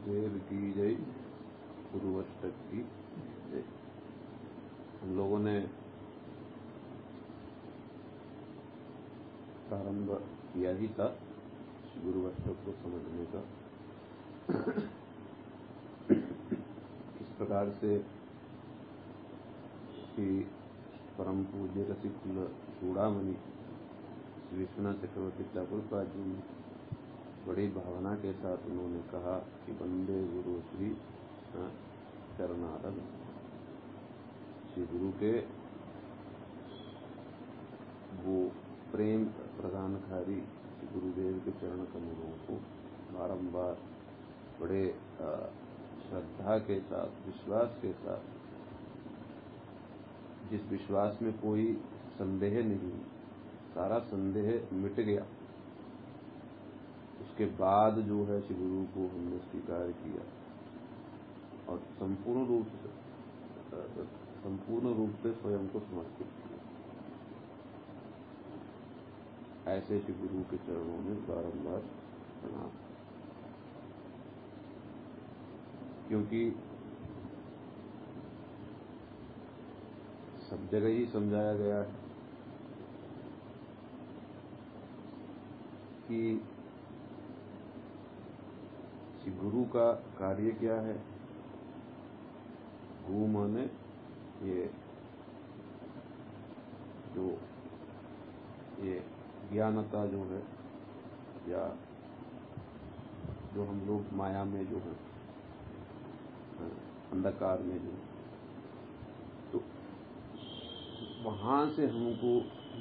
गुरुदेव की जय गुरुवष्टक की जय हम लोगों ने प्रारंभ किया ही था गुरुवष्टक को समझने का। इस प्रकार से श्री परम पूज्य रसिकुल चूड़ामणि विश्वनाथ चक्रवर्ती ठाकुर का जी बड़ी भावना के साथ उन्होंने कहा कि वंदे गुरु श्री चरणारद श्री गुरु के वो प्रेम प्रदानकारी गुरुदेव के चरण कमलों को बारंबार बड़े श्रद्धा के साथ, विश्वास के साथ, जिस विश्वास में कोई संदेह नहीं, सारा संदेह मिट गया। उसके बाद जो है श्री गुरु को हमने स्वीकार किया। और संपूर्ण रूप से, संपूर्ण रूप से स्वयं को समर्पित किया। ऐसे श्री गुरु के चरणों में बारंबार प्रणाम। क्योंकि सब जगह ही समझाया गया है कि कि गुरु का कार्य क्या है? गु माने ये जो ये ज्ञानता जो है या जो हम लोग माया में जो है अंधकार में जो तो वहाँ से हमको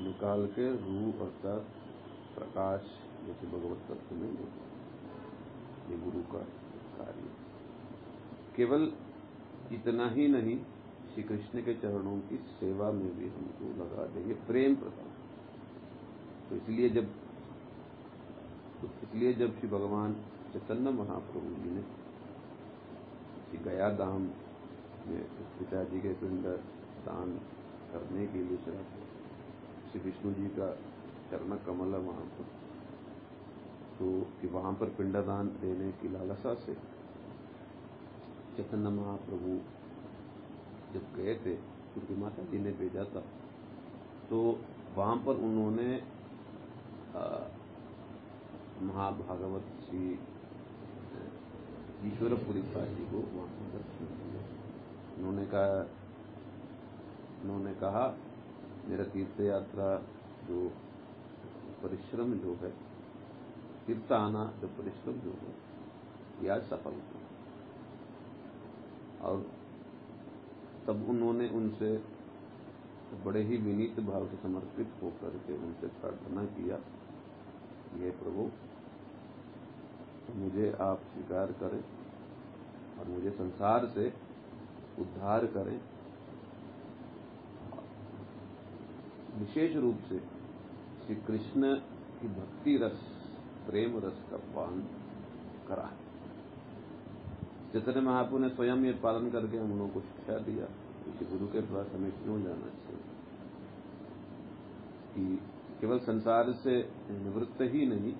निकाल के रू अर्थात प्रकाश जैसे भगवत तत्व में ये गुरु का कार्य। केवल इतना ही नहीं श्री कृष्ण के चरणों की सेवा में भी हमको लगा देंगे प्रेम प्रदान तो इसलिए जब तो इसलिए जब श्री भगवान चैतन्य महाप्रभु जी ने श्री गया धाम में पिताजी के पिंड दान करने के लिए चला श्री विष्णु जी का चरण कमल वहाँ पर तो कि वहाँ पर पिंडदान देने की लालसा से चैतन्य महाप्रभु जब गए थे क्योंकि माता जी ने भेजा था तो वहाँ पर उन्होंने महाभागवत श्री ईश्वरपुरी जी को वहाँ पर दर्शन किया। उन्होंने कहा उन्होंने कहा, मेरा तीर्थ यात्रा जो, परिश्रम जो है आना जो परिश्रम जो है आज सफल हुआ। और तब उन्होंने उनसे बड़े ही विनीत भाव से समर्पित होकर के उनसे प्रार्थना किया ये प्रभु, मुझे आप स्वीकार करें और मुझे संसार से उद्धार करें। विशेष रूप से श्री कृष्ण की भक्ति रस प्रेम रस का पान करा चैतन्य महापु ने स्वयं ये पालन करके हम लोगों को शिक्षा दिया कि गुरु के पास हमें क्यों जाना चाहिए? कि केवल संसार से निवृत्त ही नहीं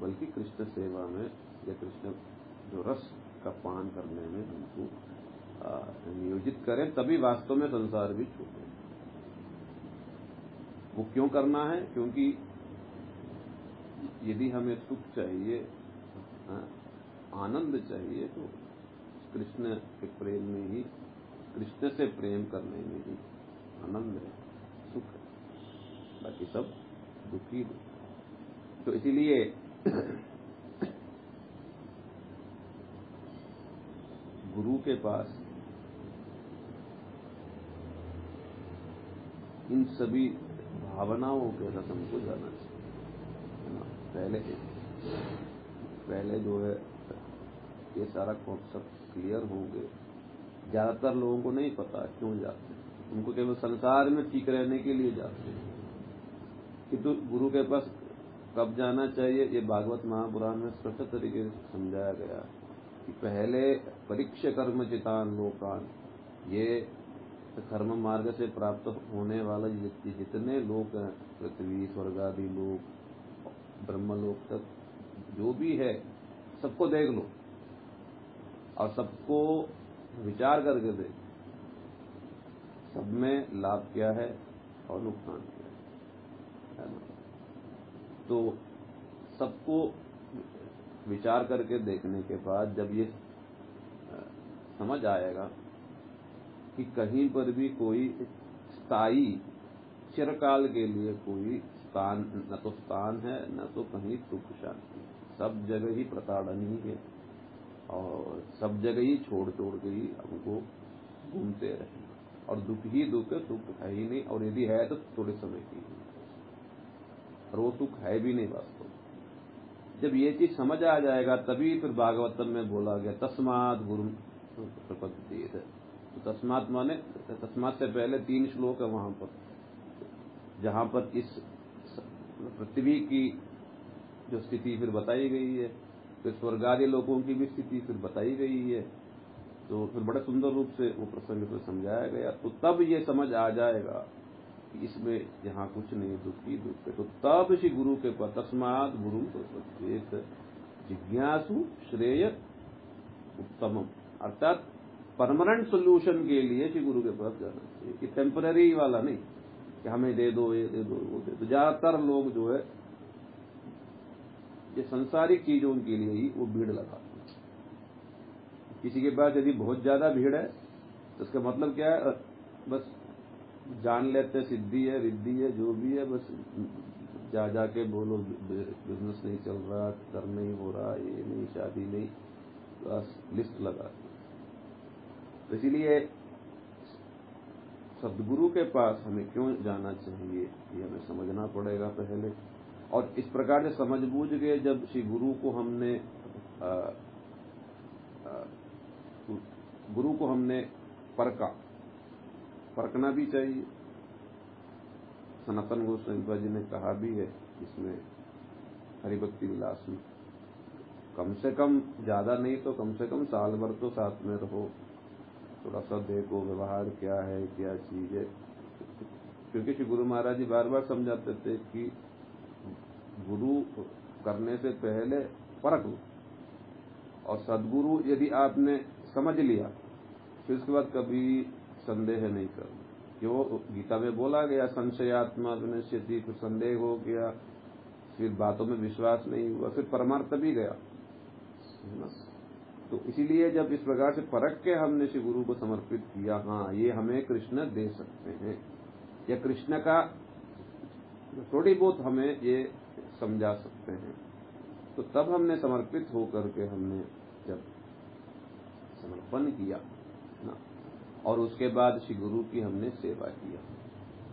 बल्कि कृष्ण सेवा में या कृष्ण जो रस का पान करने में हमको नियोजित करें, तभी वास्तव में संसार भी छूटे। वो क्यों करना है? क्योंकि यदि हमें सुख चाहिए हाँ, आनंद चाहिए तो कृष्ण के प्रेम में ही कृष्ण से प्रेम करने में ही आनंद है सुख है। बाकी सब दुखी है। तो इसीलिए गुरु के पास इन सभी भावनाओं के रसम को जाना चाहिए। पहले पहले जो है, ये सारा कॉन्सेप्ट क्लियर होंगे ज़्यादातर लोगों को नहीं पता क्यों जाते उनको केवल संसार में ठीक रहने के लिए जाते हैं। किंतु गुरु के पास कब जाना चाहिए, ये भागवत महापुराण में स्पष्ट तरीके से समझाया गया कि पहले परीक्ष कर्म चितान लोकान ये कर्म मार्ग से प्राप्त होने वाले जितने लोग हैं, पृथ्वी, स्वर्ग आदि लोग ब्रह्मलोक तक जो भी है, सबको देख लो और सबको विचार करके देख। सब में लाभ क्या है और नुकसान क्या है। ना? तो सबको विचार करके देखने के बाद जब ये समझ आएगा कि कहीं पर भी कोई स्थायी चिरकाल के लिए कोई स्थान न तो स्थान है, न तो कहीं सुख शांति सब जगह ही प्रताड़न ही है। और सब जगह ही छोड़ छोड़ के ही हमको घूमते रहे और दुख ही दुख सुख है ही नहीं। और यदि है तो थोड़े समय की और वो सुख है भी नहीं वास्तव जब ये चीज़ समझ आ जाएगा, तभी फिर भागवतम में बोला गया, तस्मात गुरु प्रपत्ति तो तस्मात माने, तस्मात से पहले तीन श्लोक है वहाँ पर। जहाँ पर इस पृथ्वी की जो स्थिति फिर बताई गई है फिर स्वर्गादि लोगों की भी स्थिति फिर बताई गई है। तो फिर बड़े सुंदर रूप से वो प्रसंग फिर समझाया गया। तो तब ये समझ आ जाएगा कि इसमें यहाँ कुछ नहीं, दुखी दुख है। तो तब श्री गुरु के पास तस्मात गुरु प्रत्येक जिज्ञासु श्रेय उत्तम अर्थात परमानेंट सोल्यूशन के लिए श्री गुरु के पास जाना चाहिए। कि टेम्पररी वाला नहीं। कि हमें दे दो, ये दे दो, वो दे दो। ज़्यादातर लोग जो है, ये संसारिक चीज़ों के लिए ही वो भीड़ लगाते हैं। किसी के पास यदि बहुत ज़्यादा भीड़ है तो उसका मतलब क्या है? बस जान लेते हैं, सिद्धि है, रिद्धि है, जो भी है, बस जा, जाके बोलो बिज़नेस नहीं चल रहा कर नहीं हो रहा, ये नहीं, शादी नहीं, बस लिस्ट लगा तो इसीलिए सदगुरु के पास हमें क्यों जाना चाहिए, ये हमें समझना पड़ेगा पहले। और इस प्रकार से समझ बूझ के जब श्री गुरु को हमने गुरु को हमने परका, परखना भी चाहिए। सनातन गोस्वामी जी ने कहा भी है, इसमें हरिभक्ति विलास में, कम से कम ज़्यादा नहीं तो कम से कम साल भर तो साथ में रहो। थोड़ा सा देखो व्यवहार क्या है, क्या चीज़ है। क्योंकि श्री गुरु महाराज जी बार बार समझाते थे कि गुरु करने से पहले परख लो। और सदगुरु यदि आपने समझ लिया, फिर उसके बाद कभी संदेह नहीं करना क्यों? गीता में बोला गया, संशयात्मा विनश्यति फिर संदेह हो गया, फिर बातों में विश्वास नहीं हुआ, फिर परमार्थ भी गया। है ना? तो इसीलिए जब इस प्रकार से परख के हमने श्री गुरु को समर्पित किया हाँ ये हमें कृष्ण दे सकते हैं। या कृष्ण का थोड़ी बहुत हमें ये समझा सकते हैं। तो तब हमने समर्पित होकर के हमने जब समर्पण किया, ना, और उसके बाद श्री गुरु की हमने सेवा किया।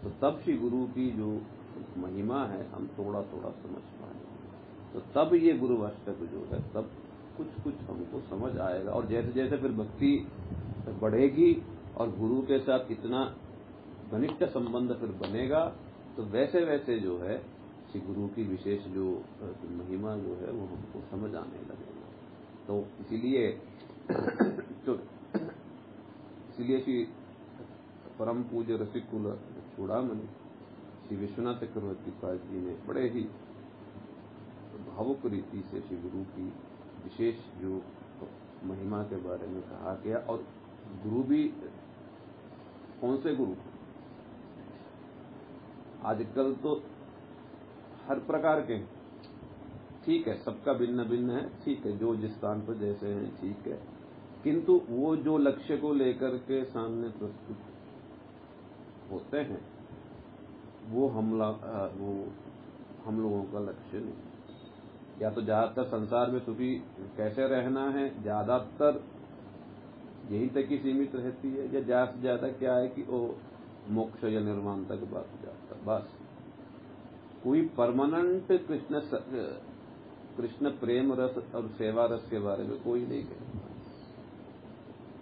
तो तब श्री गुरु की जो महिमा है, हम थोड़ा थोड़ा समझ पाए। तो तब ये गुरु अष्टक जो है, तब कुछ कुछ हमको समझ आएगा। और जैसे जैसे फिर भक्ति बढ़ेगी और गुरु के साथ इतना घनिष्ठ संबंध फिर बनेगा तो वैसे वैसे जो है, श्री गुरु की विशेष जो महिमा जो है, वो हमको समझ आने लगेगा। तो इसीलिए तो इसीलिए श्री परम पूज्य रसिकुल चूड़ामणि, श्री विश्वनाथ चक्रवर्ती पाद जी ने बड़े ही भावुक रीति से श्री गुरु की विशेष जो महिमा के बारे में कहा गया और गुरु भी कौन से गुरु? आजकल तो हर प्रकार के ठीक है, सबका भिन्न भिन्न है, ठीक है, जो जिस स्थान पर जैसे हैं, ठीक है। किंतु वो जो लक्ष्य को लेकर के सामने प्रस्तुत होते हैं, वो हमला वो हम लोगों का लक्ष्य नहीं। या तो ज़्यादातर संसार में सुखी कैसे रहना है, ज़्यादातर यही तक ही सीमित रहती है, या ज़्यादा से ज़्यादा क्या है कि वो मोक्ष या निर्माण तक बात जाता बस। कोई परमानेंट कृष्ण कृष्ण प्रेम रस और सेवा रस के बारे में कोई नहीं कहता।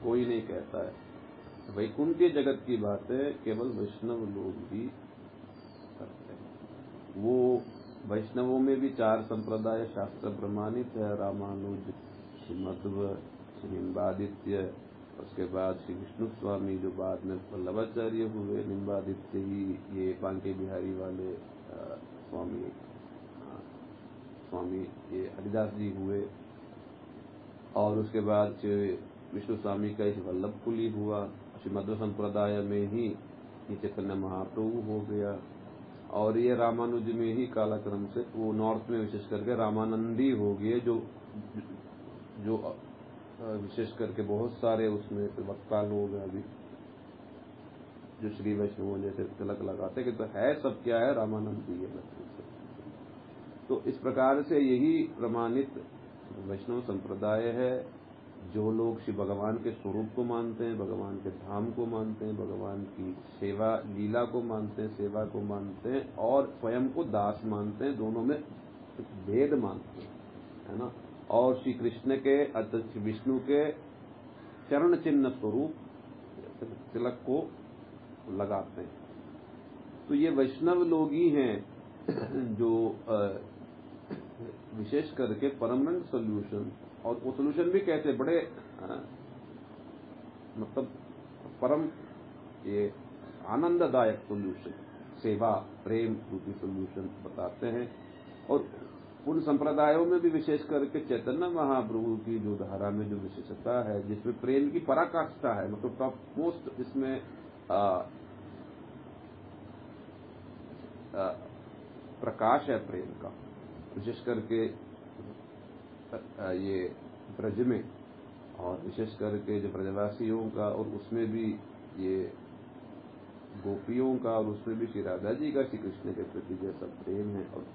कोई नहीं कहता है। वैकुंठी जगत की बातें केवल वैष्णव लोग ही करते हैं। वो वैष्णवों में भी चार संप्रदाय शास्त्र प्रमाणित है रामानुज श्री मध्व श्री निम्बादित्य उसके बाद श्री विष्णु स्वामी जो बाद में वल्लभाचार्य हुए निम्बादित्य ही ये पांके बिहारी वाले आ, स्वामी आ, स्वामी ये हरिदास जी हुए। और उसके बाद विष्णु स्वामी का इस वल्लभ कुली हुआ। श्रीमध्व संप्रदाय में ही ये चैतन्य महाप्रभु हो गया। और ये रामानुज में ही कालाक्रम से, वो नॉर्थ में विशेष करके रामानंदी हो गए जो जो विशेष करके बहुत सारे उसमें वक्ता लोग हैं अभी, जो श्री वैष्णव जैसे तिलक लगाते कि तो है सब क्या है, रामानंदी है तो इस प्रकार से यही प्रमाणित वैष्णव संप्रदाय है जो लोग श्री भगवान के स्वरूप को मानते हैं, भगवान के धाम को मानते हैं, भगवान की सेवा, लीला को मानते हैं, सेवा को मानते हैं और स्वयं को दास मानते हैं, दोनों में भेद मानते हैं, है ना? और श्री कृष्ण के श्री विष्णु के चरण चिन्ह स्वरूप तिलक को लगाते हैं। तो ये वैष्णव लोग ही हैं जो विशेष करके परमानेंट सोल्यूशन और वो सोल्यूशन भी कहते बड़े आ, मतलब परम ये आनंददायक सोल्यूशन सेवा प्रेम रूपी सोल्यूशन बताते हैं। और उन संप्रदायों में भी विशेष करके चैतन्य महाप्रभु की जो धारा में जो विशेषता है जिसमें प्रेम की पराकाष्ठा है मतलब टॉप मोस्ट इसमें प्रकाश है प्रेम का। विशेष करके ये ब्रज में और विशेष करके जो ब्रजवासियों का और उसमें भी ये गोपियों का और उसमें भी श्री राधा जी का श्री कृष्ण के प्रति जैसा प्रेम है और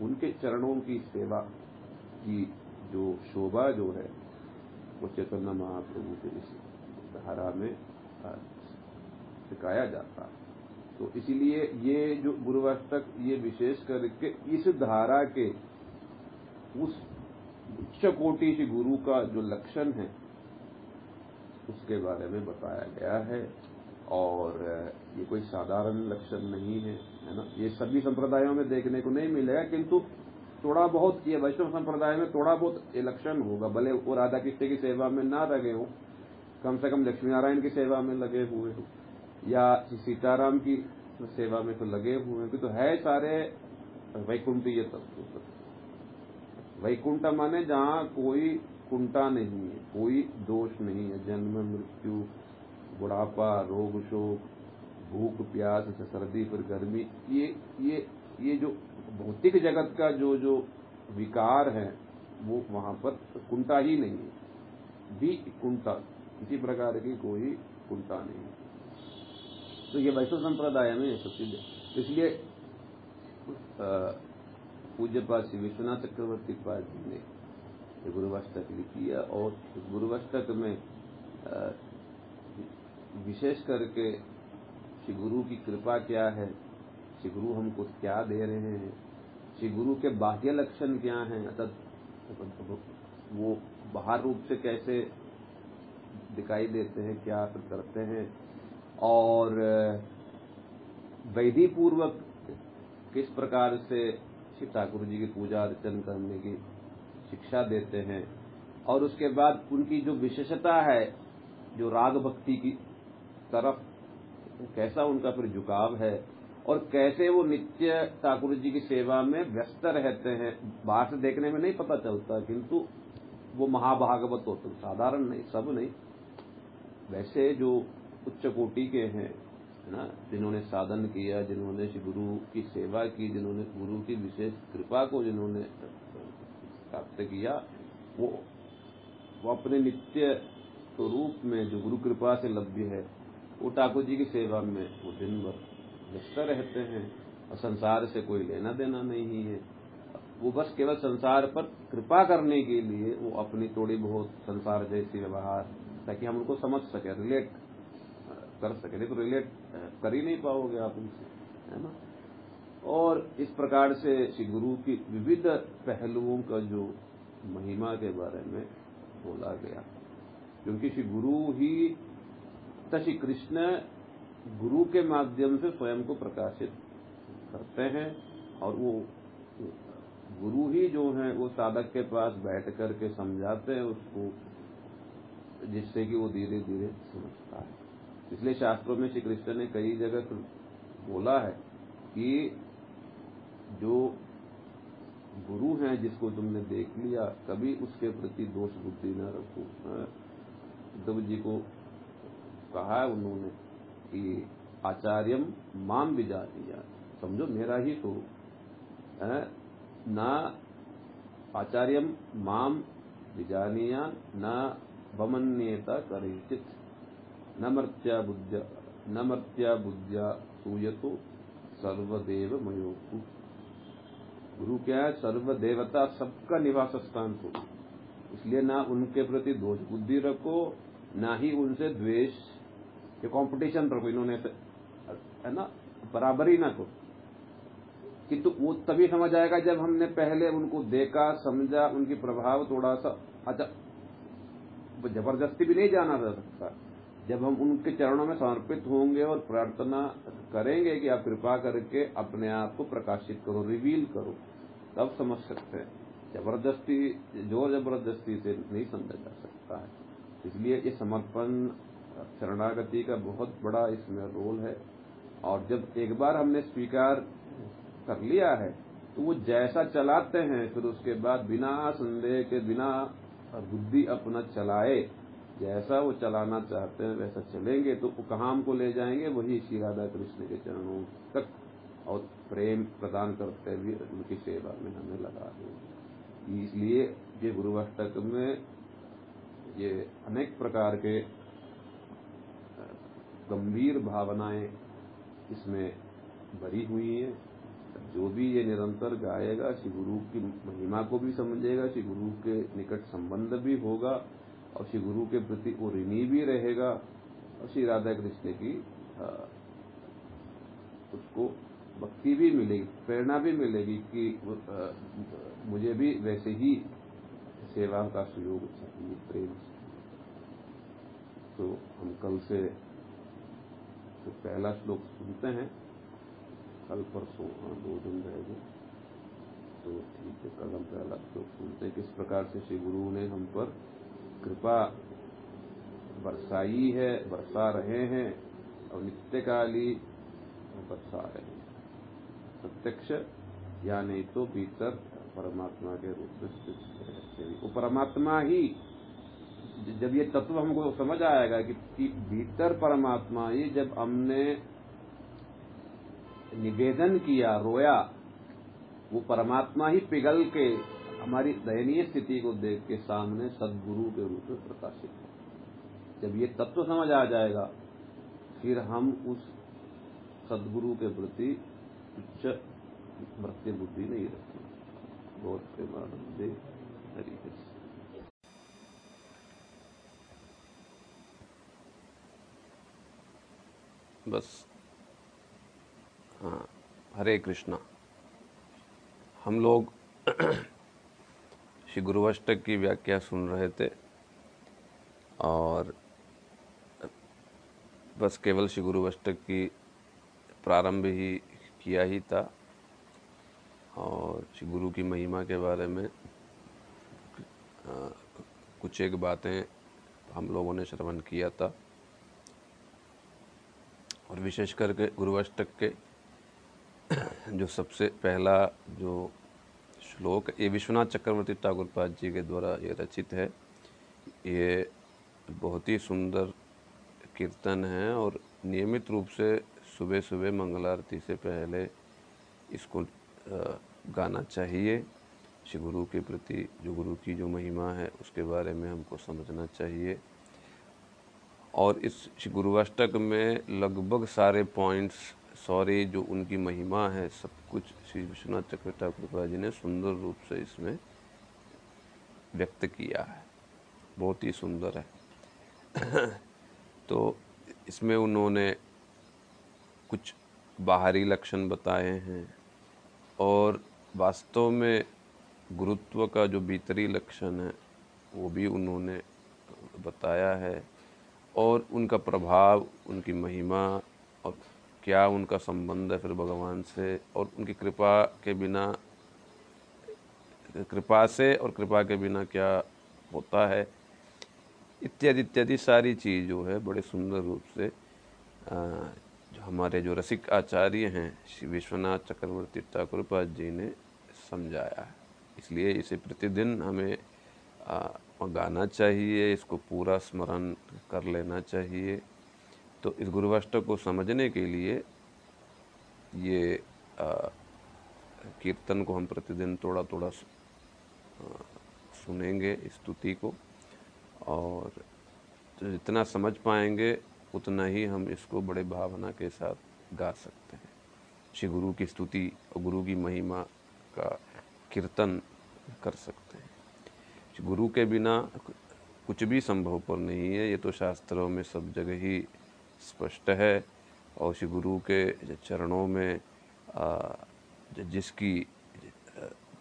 उनके चरणों की सेवा की जो शोभा जो है, वो चैतन्य महाप्रभु के इस धारा में सिखाया जाता। है तो इसीलिए ये जो गुरुवास्तक ये विशेष करके इस धारा के उस से गुरु का जो लक्षण है, उसके बारे में बताया गया है। और ये कोई साधारण लक्षण नहीं है है ना? ये सभी संप्रदायों में देखने को नहीं मिलेगा, किंतु थोड़ा बहुत, ये वैष्णव संप्रदाय में थोड़ा बहुत ये लक्षण होगा। भले वो राधा कृष्ण की सेवा में ना लगे हो, कम से कम लक्ष्मी नारायण की सेवा में लगे हुए हो, या सीताराम की सेवा में तो लगे हुए हैं तो है सारे वैकुंठीय तत्व। वैकुंठ माने जहाँ कोई कुंटा नहीं है, कोई दोष नहीं है। जन्म, मृत्यु, बुढ़ापा, रोग, शोक, भूख, प्यास सर्दी, फिर गर्मी, ये ये ये जो भौतिक जगत का जो जो विकार है, वो वहाँ पर कुंटा ही नहीं है। भी कुंटा, किसी प्रकार की कोई कुंटा नहीं है। तो ये वैष्णव संप्रदाय में सब चीज़ें। इसलिए पूज्यपाद श्री विश्वनाथ चक्रवर्ती पाद जी ने गुरुवाष्टक लिखी है और इस गुरुवाष्टक में विशेष करके श्री गुरु की कृपा क्या है? श्री गुरु हमको क्या दे रहे हैं? श्री गुरु के बाह्य लक्षण क्या हैं? अर्थात वो बाहर रूप से कैसे दिखाई देते हैं, क्या करते हैं? और वैधि पूर्वक किस प्रकार से श्री ठाकुर जी की पूजा, अर्चन करने की शिक्षा देते हैं। और उसके बाद उनकी जो विशेषता है, जो राग भक्ति की तरफ़, कैसा उनका फिर झुकाव है और कैसे वो नित्य ठाकुर जी की सेवा में व्यस्त रहते हैं, बाहर से देखने में नहीं पता चलता, किंतु वो महाभागवत होते साधारण नहीं, सब नहीं। वैसे जो उच्च कोटि के हैं है ना? जिन्होंने साधन किया, जिन्होंने गुरु की सेवा की, जिन्होंने गुरु की विशेष कृपा को जिन्होंने प्राप्त किया, वो वो अपने नित्य स्वरूप में जो गुरु कृपा से लभ्य है, वो ठाकुर जी की सेवा में वो दिन भर व्यस्त रहते हैं और संसार से कोई लेना देना नहीं है। वो बस केवल संसार पर कृपा करने के लिए वो अपनी थोड़ी बहुत संसार जैसी व्यवहार, ताकि हम उनको समझ सके, रिलेट कर सके। तो रिलेट कर ही नहीं पाओगे आप उनसे है ना? और इस प्रकार से श्री गुरु की विविध पहलुओं का जो महिमा के बारे में बोला गया। क्योंकि श्री गुरु ही श्री कृष्ण गुरु के माध्यम से स्वयं को प्रकाशित करते हैं और वो, गुरु ही जो है, वो साधक के पास बैठ करके समझाते हैं उसको, जिससे कि वो धीरे धीरे समझता है। इसलिए शास्त्रों में श्री कृष्ण ने कई जगह बोला है कि जो गुरु हैं जिसको तुमने देख लिया कभी उसके प्रति दोष बुद्धि न रखो। उद्धव जी को कहा है उन्होंने कि आचार्यम माम विजातीया। समझो, मेरा ही स्वरूप है न आचार्यम माम विजानीया, न वमन्येता करिचित। न बुद्धिया सूयतो सर्वदेव मयोतु गुरु क्या है? सर्वदेवता सबका निवास स्थान हो इसलिए ना उनके प्रति दोष बुद्धि रखो, ना ही उनसे द्वेष के कंपटीशन रखो इन्होंने है ना? बराबरी ना करो। किंतु वो तभी समझ आएगा जब हमने पहले उनको देखा, समझा, उनकी प्रभाव थोड़ा सा अच्छा ज़बरदस्ती भी नहीं जाना जा सकता। जब हम उनके चरणों में समर्पित होंगे और प्रार्थना करेंगे कि आप कृपा करके अपने आप को प्रकाशित करो रिवील करो, तब समझ सकते हैं। ज़बरदस्ती, ज़ोर ज़बरदस्ती से नहीं समझा जा सकता है। इसलिए ये समर्पण, शरणागति का बहुत बड़ा इसमें रोल है। और जब एक बार हमने स्वीकार कर लिया है तो वो जैसा चलाते हैं, फिर उसके बाद बिना संदेह के, बिना बुद्धि अपना चलाए जैसा वो चलाना चाहते हैं, वैसा चलेंगे तो कहाँ हमको ले जाएँगे, वही श्री राधा कृष्ण के चरणों तक। और प्रेम प्रदान करते हुए उनकी सेवा में हमें लगा देंगे इसलिए ये गुरुवाष्टक में ये अनेक प्रकार के गंभीर भावनाएँ इसमें भरी हुई हैं। जो भी ये निरंतर गाएगा, श्री गुरु की महिमा को भी समझेगा, श्री गुरु के निकट संबंध भी होगा। और श्री गुरु के प्रति वो ऋणी भी रहेगा। और श्री राधा कृष्ण की आ, उसको भक्ति भी मिलेगी प्रेरणा भी मिलेगी कि आ, मुझे भी वैसे ही सेवा का सुयोग चाहिए प्रेम तो हम कल से तो पहला श्लोक सुनते हैं कल परसों हाँ दो दिन रहेंगे। तो ठीक है कल हम पहला श्लोक सुनते हैं। किस प्रकार से श्री गुरु ने हम पर कृपा बरसाई है बरसा रहे हैं और नित्यकाली बरसा रहे हैं। प्रत्यक्ष या नहीं तो भीतर परमात्मा के रूप में स्थित हैं। वो परमात्मा ही जब ये तत्व हमको समझ आएगा कि, भीतर परमात्मा ही जब हमने निवेदन किया रोया वो परमात्मा ही पिघल के हमारी दयनीय स्थिति को देख के सामने सदगुरु के रूप में प्रकाशित है। जब ये तत्व समझ आ जाएगा, फिर हम उस सदगुरु के प्रति उच्च मृत्यु बुद्धि नहीं रखते बहुत प्रेमानंदे हरि बस। हाँ हरे कृष्णा। हम लोग श्री गुरुवष्टक की व्याख्या सुन रहे थे और बस केवल श्री गुरुवष्टक की प्रारंभ ही किया ही था और श्री गुरु की महिमा के बारे में कुछ एक बातें हम लोगों ने श्रवण किया था। और विशेष करके गुरुवष्टक के जो सबसे पहला जो श्लोक ये विश्वनाथ चक्रवर्ती ठाकुर पाद जी के द्वारा ये रचित है। ये बहुत ही सुंदर कीर्तन है और नियमित रूप से सुबह सुबह मंगल आरती से पहले इसको गाना चाहिए। श्री गुरु के प्रति जो गुरु की जो महिमा है, उसके बारे में हमको समझना चाहिए। और इस गुरुवाष्टक में लगभग सारे पॉइंट्स सॉरी जो उनकी महिमा है, सब कुछ श्री विश्वनाथ चक्र ठाकुर जी ने सुंदर रूप से इसमें व्यक्त किया है। बहुत ही सुंदर है। तो इसमें उन्होंने कुछ बाहरी लक्षण बताए हैं और वास्तव में गुरुत्व का जो भीतरी लक्षण है, वो भी उन्होंने बताया है और उनका प्रभाव, उनकी महिमा और क्या उनका संबंध है फिर भगवान से और उनकी कृपा के बिना कृपा से और कृपा के बिना क्या होता है? इत्यादि इत्यादि सारी चीज़ जो है बड़े सुंदर रूप से आ, जो हमारे जो रसिक आचार्य हैं श्री विश्वनाथ चक्रवर्ती ठाकुरपाद जी ने समझाया है। इसलिए इसे प्रतिदिन हमें आ, गाना चाहिए इसको पूरा स्मरण कर लेना चाहिए। तो इस गुरुवाष्टक को समझने के लिए ये कीर्तन को हम प्रतिदिन थोड़ा थोड़ा सुनेंगे स्तुति को और जितना समझ पाएँगे उतना ही हम इसको बड़े भावना के साथ गा सकते हैं। श्री गुरु की स्तुति और गुरु की महिमा का कीर्तन कर सकते हैं। गुरु के बिना कुछ भी संभव पर नहीं है। ये तो शास्त्रों में सब जगह ही स्पष्ट है और श्री गुरु के चरणों में जिसकी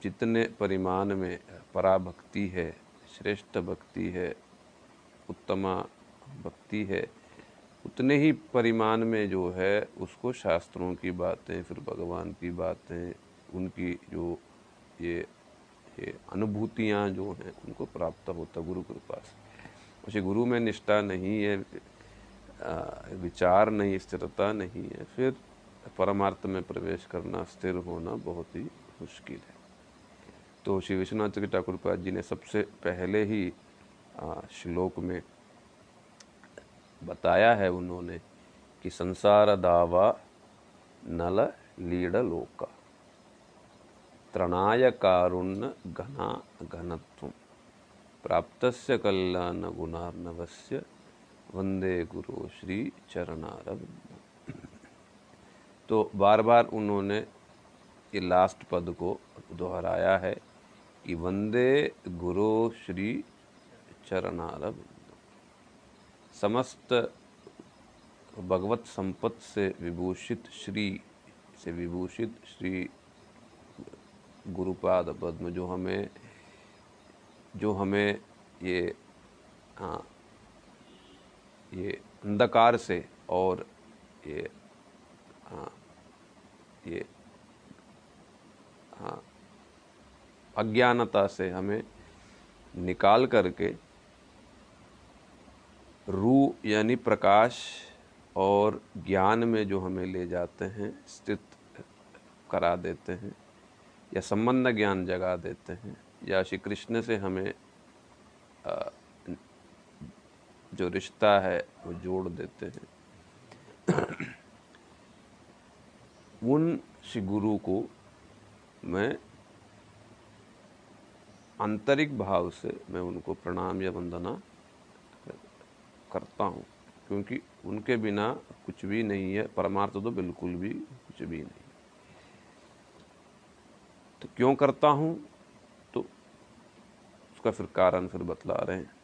जितने परिमाण में पराभक्ति है, श्रेष्ठ भक्ति है, उत्तमा भक्ति है, उतने ही परिमाण में जो है, उसको शास्त्रों की बातें, फिर भगवान की बातें, उनकी जो ये ये अनुभूतियाँ जो हैं, उनको प्राप्त होता गुरु कृपा से। उसे गुरु में निष्ठा नहीं है विचार नहीं, स्थिरता नहीं है, फिर परमार्थ में प्रवेश करना, स्थिर होना बहुत ही मुश्किल है। तो श्री विश्वनाथ जी ठाकुर पाद जी ने सबसे पहले ही श्लोक में बताया है उन्होंने कि संसार दावा नल लीड लोका, त्रणाय कारुण्य घना घनत्व प्राप्त कल्याण गुणार्णवस्य वंदे गुरु श्री चरणारविंद। तो बार बार उन्होंने ये लास्ट पद को दोहराया है कि वंदे गुरु श्री चरणारविंद। समस्त भगवत संपत से विभूषित श्री, से विभूषित श्री गुरुपाद पद्म जो हमें जो हमें ये हाँ ये अंधकार से और ये हाँ ये हाँ अज्ञानता से हमें निकाल करके रू यानी प्रकाश और ज्ञान में जो हमें ले जाते हैं, स्थित करा देते हैं या संबंध ज्ञान जगा देते हैं, या श्री कृष्ण से हमें जो रिश्ता है, वो जोड़ देते हैं। उन श्री गुरु को मैं आंतरिक भाव से मैं उनको प्रणाम या वंदना करता हूँ, क्योंकि उनके बिना कुछ भी नहीं है। परमार्थ तो बिल्कुल भी कुछ भी नहीं। तो क्यों करता हूँ? तो उसका फिर कारण फिर बतला रहे हैं।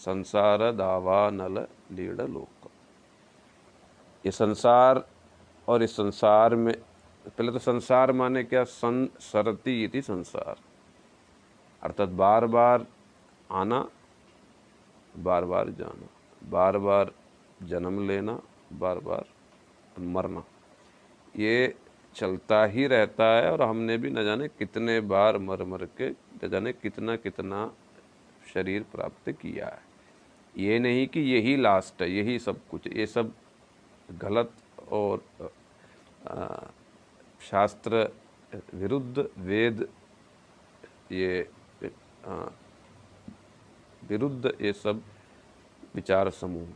संसार दावा नल लीड़ लोक। ये संसार और इस संसार में, पहले तो संसार माने क्या? सं, सरती थी संसार। अर्थात बार बार आना, बार बार जाना, बार बार जन्म लेना, बार बार मरना। ये चलता ही रहता है और हमने भी न जाने कितने बार मर मर के, न जाने कितना कितना शरीर प्राप्त किया है। ये नहीं कि यही लास्ट है, यही सब कुछ, ये सब गलत और शास्त्र विरुद्ध वेद ये विरुद्ध ये सब विचार समूह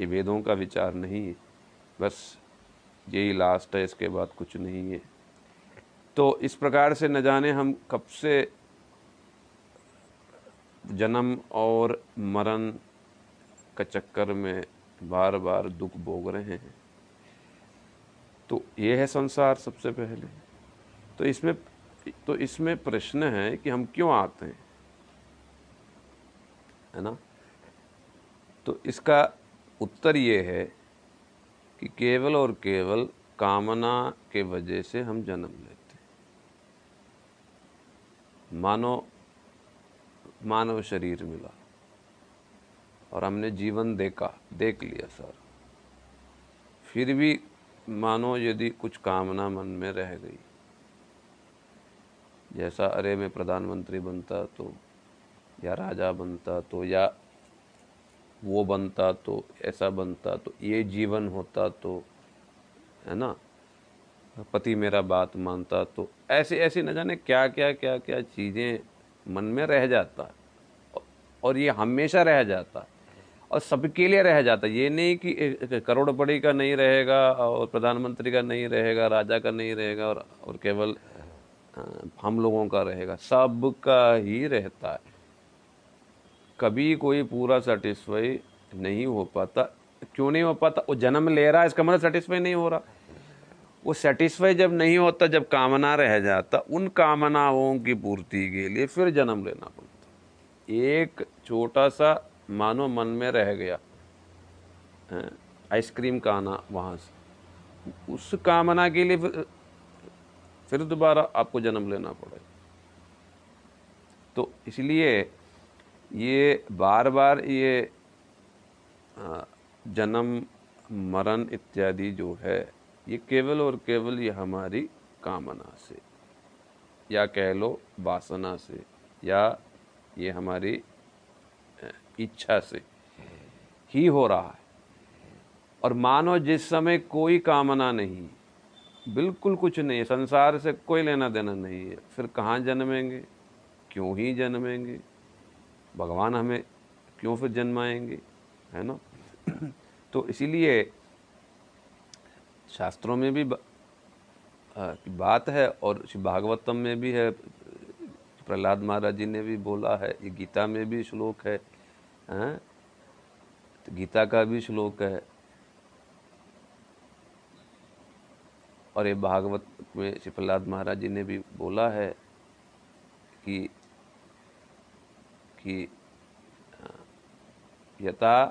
ये वेदों का विचार नहीं है, बस यही लास्ट है, इसके बाद कुछ नहीं है। तो इस प्रकार से न जाने हम कब से जन्म और मरण के चक्कर में बार बार दुख भोग रहे हैं। तो ये है संसार सबसे पहले। तो इसमें तो इसमें प्रश्न है कि हम क्यों आते हैं? है ना? तो इसका उत्तर ये है कि केवल और केवल कामना के वजह से हम जन्म लेते हैं। मानो मानव शरीर मिला। और हमने जीवन देखा, देख लिया सर। फिर भी मानो यदि कुछ कामना मन में रह गई। जैसा अरे मैं प्रधानमंत्री बनता तो या राजा बनता तो या वो बनता तो ऐसा बनता तो ये जीवन होता तो है ना? पति मेरा बात मानता तो ऐसे ऐसे न जाने क्या क्या क्या क्या चीज़ें मन में रह जाता है। और ये हमेशा रह जाता है। और सबके लिए रह जाता है। ये नहीं कि करोड़पति का नहीं रहेगा और प्रधानमंत्री का नहीं रहेगा, राजा का नहीं रहेगा और और केवल हम लोगों का रहेगा। सबका ही रहता है। कभी कोई पूरा सेटिस्फाई नहीं हो पाता। क्यों नहीं हो पाता? वो जन्म ले रहा है, इसका मतलब सेटिस्फाई नहीं हो रहा। वो सेटिस्फाई जब नहीं होता जब कामना रह जाता उन कामनाओं की पूर्ति के लिए फिर जन्म लेना पड़ता। एक छोटा सा मानो मन में रह गया आइसक्रीम का आना वहाँ से। उस कामना के लिए फिर, फिर दोबारा आपको जन्म लेना पड़ेगा। तो इसलिए ये बार बार ये जन्म मरण इत्यादि जो है ये केवल और केवल ये हमारी कामना से, या कह लो वासना से, या ये हमारी इच्छा से ही हो रहा है। और मानो जिस समय कोई कामना नहीं, बिल्कुल कुछ नहीं, संसार से कोई लेना देना नहीं है, फिर कहाँ जन्मेंगे, क्यों ही जन्मेंगे, भगवान हमें क्यों फिर जन्माएँगे, है ना? तो इसीलिए शास्त्रों में भी बात है और भागवतम में भी है। प्रहलाद महाराज जी ने भी बोला है, ये गीता में भी श्लोक है, हैं? तो गीता का भी श्लोक है। और ये भागवत में श्री प्रहलाद महाराज जी ने भी बोला है कि कि यथा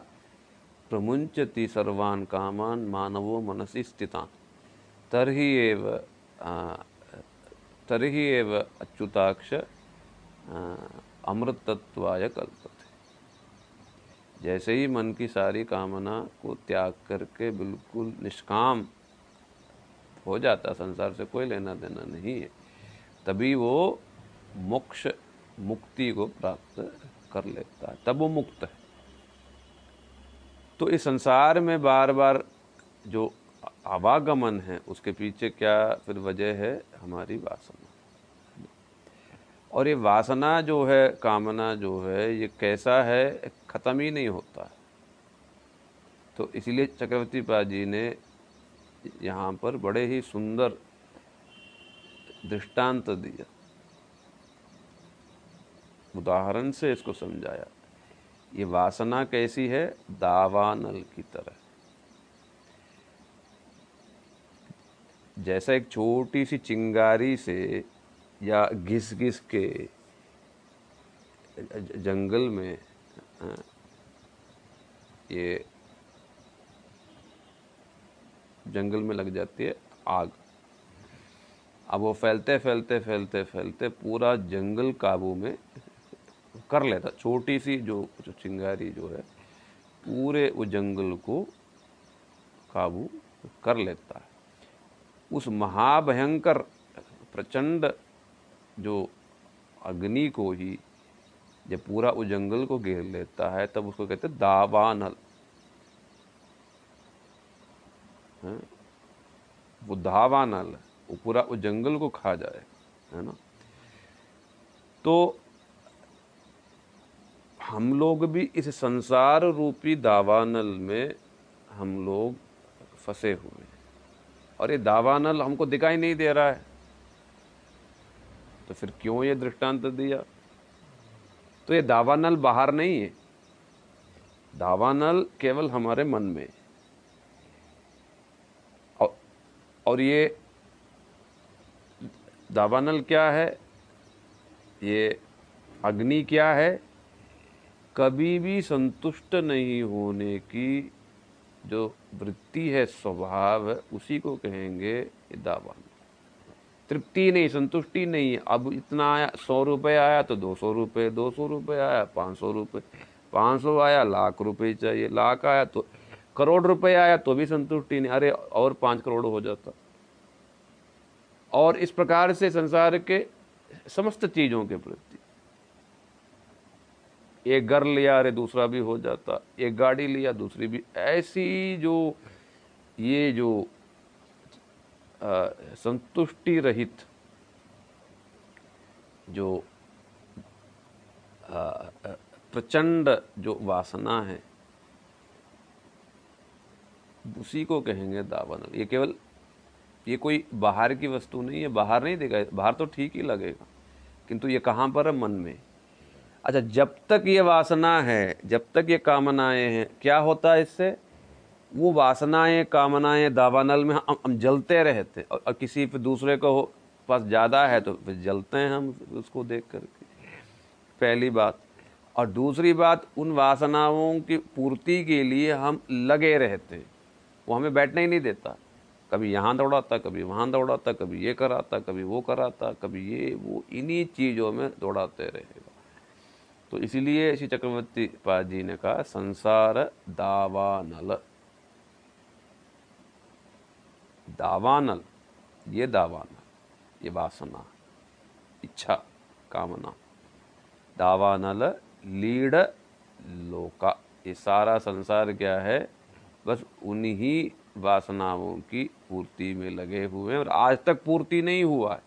प्रमुंचति सर्वान कामान मानवो मनसी स्थितान। तरही एव तरही एव अच्युताक्ष अमृतत्वाय कल्पते। जैसे ही मन की सारी कामना को त्याग करके बिल्कुल निष्काम हो जाता, संसार से कोई लेना देना नहीं है, तभी वो मोक्ष, मुक्ति को प्राप्त कर लेता है। तब वो मुक्त है। तो इस संसार में बार बार जो आवागमन है, उसके पीछे क्या फिर वजह है? हमारी वासना। और ये वासना जो है, कामना जो है, ये कैसा है, ख़त्म ही नहीं होता। तो इसलिए चक्रवर्ती पा जी ने यहाँ पर बड़े ही सुंदर दृष्टांत दिया। उदाहरण से इसको समझाया। ये वासना कैसी है? दावानल की तरह। जैसा एक छोटी सी चिंगारी से या घिस घिस के जंगल में ये जंगल में लग जाती है आग। अब वो फैलते फैलते फैलते फैलते पूरा जंगल काबू में कर लेता, छोटी सी जो चिंगारी जो है, पूरे वो जंगल को काबू कर लेता है। उस महाभयंकर प्रचंड जो अग्नि को ही जब पूरा वो जंगल को घेर लेता है, तब उसको कहते हैं दावानल। है? वो दावानल, वो पूरा वो जंगल को खा जाए, है ना? तो हम लोग भी इस संसार रूपी दावानल में हम लोग फंसे हुए हैं। और ये दावानल हमको दिखाई नहीं दे रहा है। तो फिर क्यों ये दृष्टांत दिया? तो ये दावानल बाहर नहीं है। दावानल केवल हमारे मन में और, और ये दावानल क्या है? ये अग्नि क्या है? कभी भी संतुष्ट नहीं होने की जो वृत्ति है, स्वभाव है, उसी को कहेंगे ये दावानल तृप्ति नहीं, संतुष्टि नहीं अब इतना आया, सौ रुपये आया तो दो सौ रुपये, दो सौ रुपये आया, पाँच सौ रुपये, पाँच सौ आया, लाख रुपये चाहिए, लाख आया तो करोड़ रुपये आया तो भी संतुष्टि नहीं। अरे, और पाँच करोड़ हो जाता। और इस प्रकार से संसार के समस्त चीज़ों के प्रति एक घर लिया, अरे दूसरा भी हो जाता। एक गाड़ी लिया, दूसरी भी। ऐसी जो ये जो संतुष्टि रहित जो प्रचंड जो वासना है, उसी को कहेंगे दावन ये केवल, ये कोई बाहर की वस्तु नहीं है। बाहर नहीं देगा बाहर तो ठीक ही लगेगा। किंतु ये कहाँ पर है? मन में। अच्छा जब तक ये वासना है जब तक ये कामनाएँ हैं क्या होता है इससे? वो वासनाएँ कामनाएँ दावानल में हम, हम जलते रहते और, और किसी पे दूसरे को पास ज़्यादा है तो फिर जलते हैं हम उसको देख करके। पहली बात। और दूसरी बात उन वासनाओं की पूर्ति के लिए हम लगे रहते वो हमें बैठने ही नहीं देता। कभी यहाँ दौड़ाता कभी वहाँ दौड़ाता कभी ये कराता कभी वो कराता कभी ये वो इन्हीं चीज़ों में दौड़ाते रहेगा तो इसीलिए श्री चक्रवर्ती पाद जी ने कहा, संसार दावानल। दावानल, ये दावानल, ये वासना, इच्छा, कामना। दावानल, लीड, लोका, ये सारा संसार क्या है? बस उन्हीं वासनाओं की पूर्ति में लगे हुए हैं और आज तक पूर्ति नहीं हुआ है।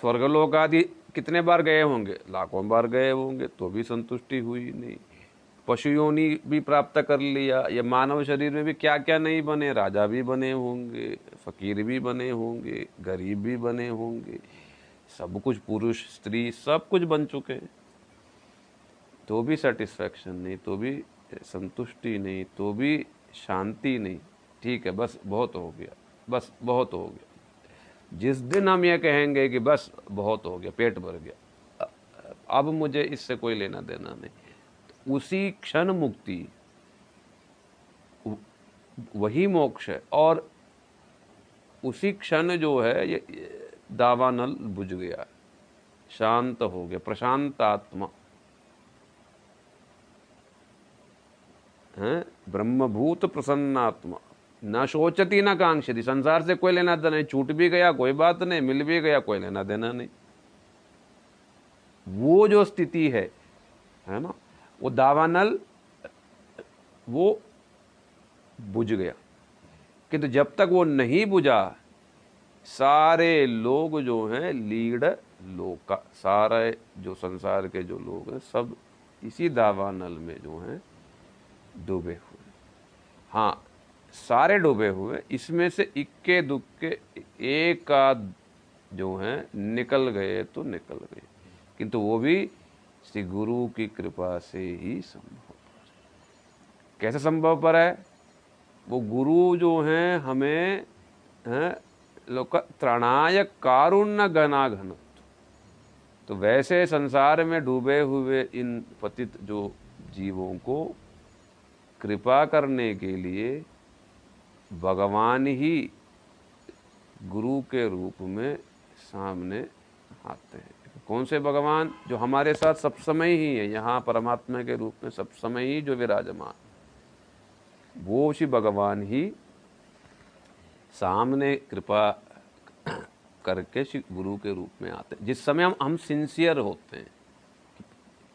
स्वर्गलोक आदि कितने बार गए होंगे? लाखों बार गए होंगे तो भी संतुष्टि हुई नहीं। पशु योनि भी प्राप्त कर लिया, या मानव शरीर में भी क्या क्या नहीं बने? राजा भी बने होंगे, फकीर भी बने होंगे, गरीब भी बने होंगे। सब कुछ पुरुष, स्त्री, सब कुछ बन चुके हैं। तो भी सेटिस्फैक्शन नहीं तो भी संतुष्टि नहीं तो भी शांति नहीं। ठीक है, बस बहुत हो गया, बस बहुत हो गया। जिस दिन हम ये कहेंगे कि बस बहुत हो गया, पेट भर गया, अब मुझे इससे कोई लेना देना नहीं तो उसी क्षण मुक्ति, वही मोक्ष है और उसी क्षण जो है ये दावानल बुझ गया। शांत हो गया, प्रशांत आत्मा। है? ब्रह्मभूत प्रसन्नात्मा। न सोचती, न कांक्षती संसार से कोई लेना देना नहीं, छूट भी गया, कोई बात नहीं, मिल भी गया, कोई लेना देना नहीं। वो जो स्थिति है है ना, वो दावानल वो बुझ गया। किंतु तो जब तक वो नहीं बुझा, सारे लोग जो हैं, लीड लोग का, सारे जो संसार के जो लोग हैं, सब इसी दावानल में जो हैं, डूबे हुए हाँ सारे डूबे हुए, इसमें से इक्के दुक्के, एक आध जो हैं, निकल गए तो निकल गए। किंतु वो भी श्री गुरु की कृपा से ही संभव कैसे संभव पर है? वो गुरु जो हैं, हमें, हैं, लोक त्रणाय कारुण्य घना घन तो वैसे संसार में डूबे हुए इन पतित जो जीवों को कृपा करने के लिए भगवान ही गुरु के रूप में सामने आते हैं। कौन से भगवान? जो हमारे साथ सब समय ही है, यहाँ परमात्मा के रूप में सब समय ही जो विराजमान। वो उसी भगवान ही सामने कृपा करके श्री गुरु के रूप में आते हैं। जिस समय हम हम सिंसियर होते हैं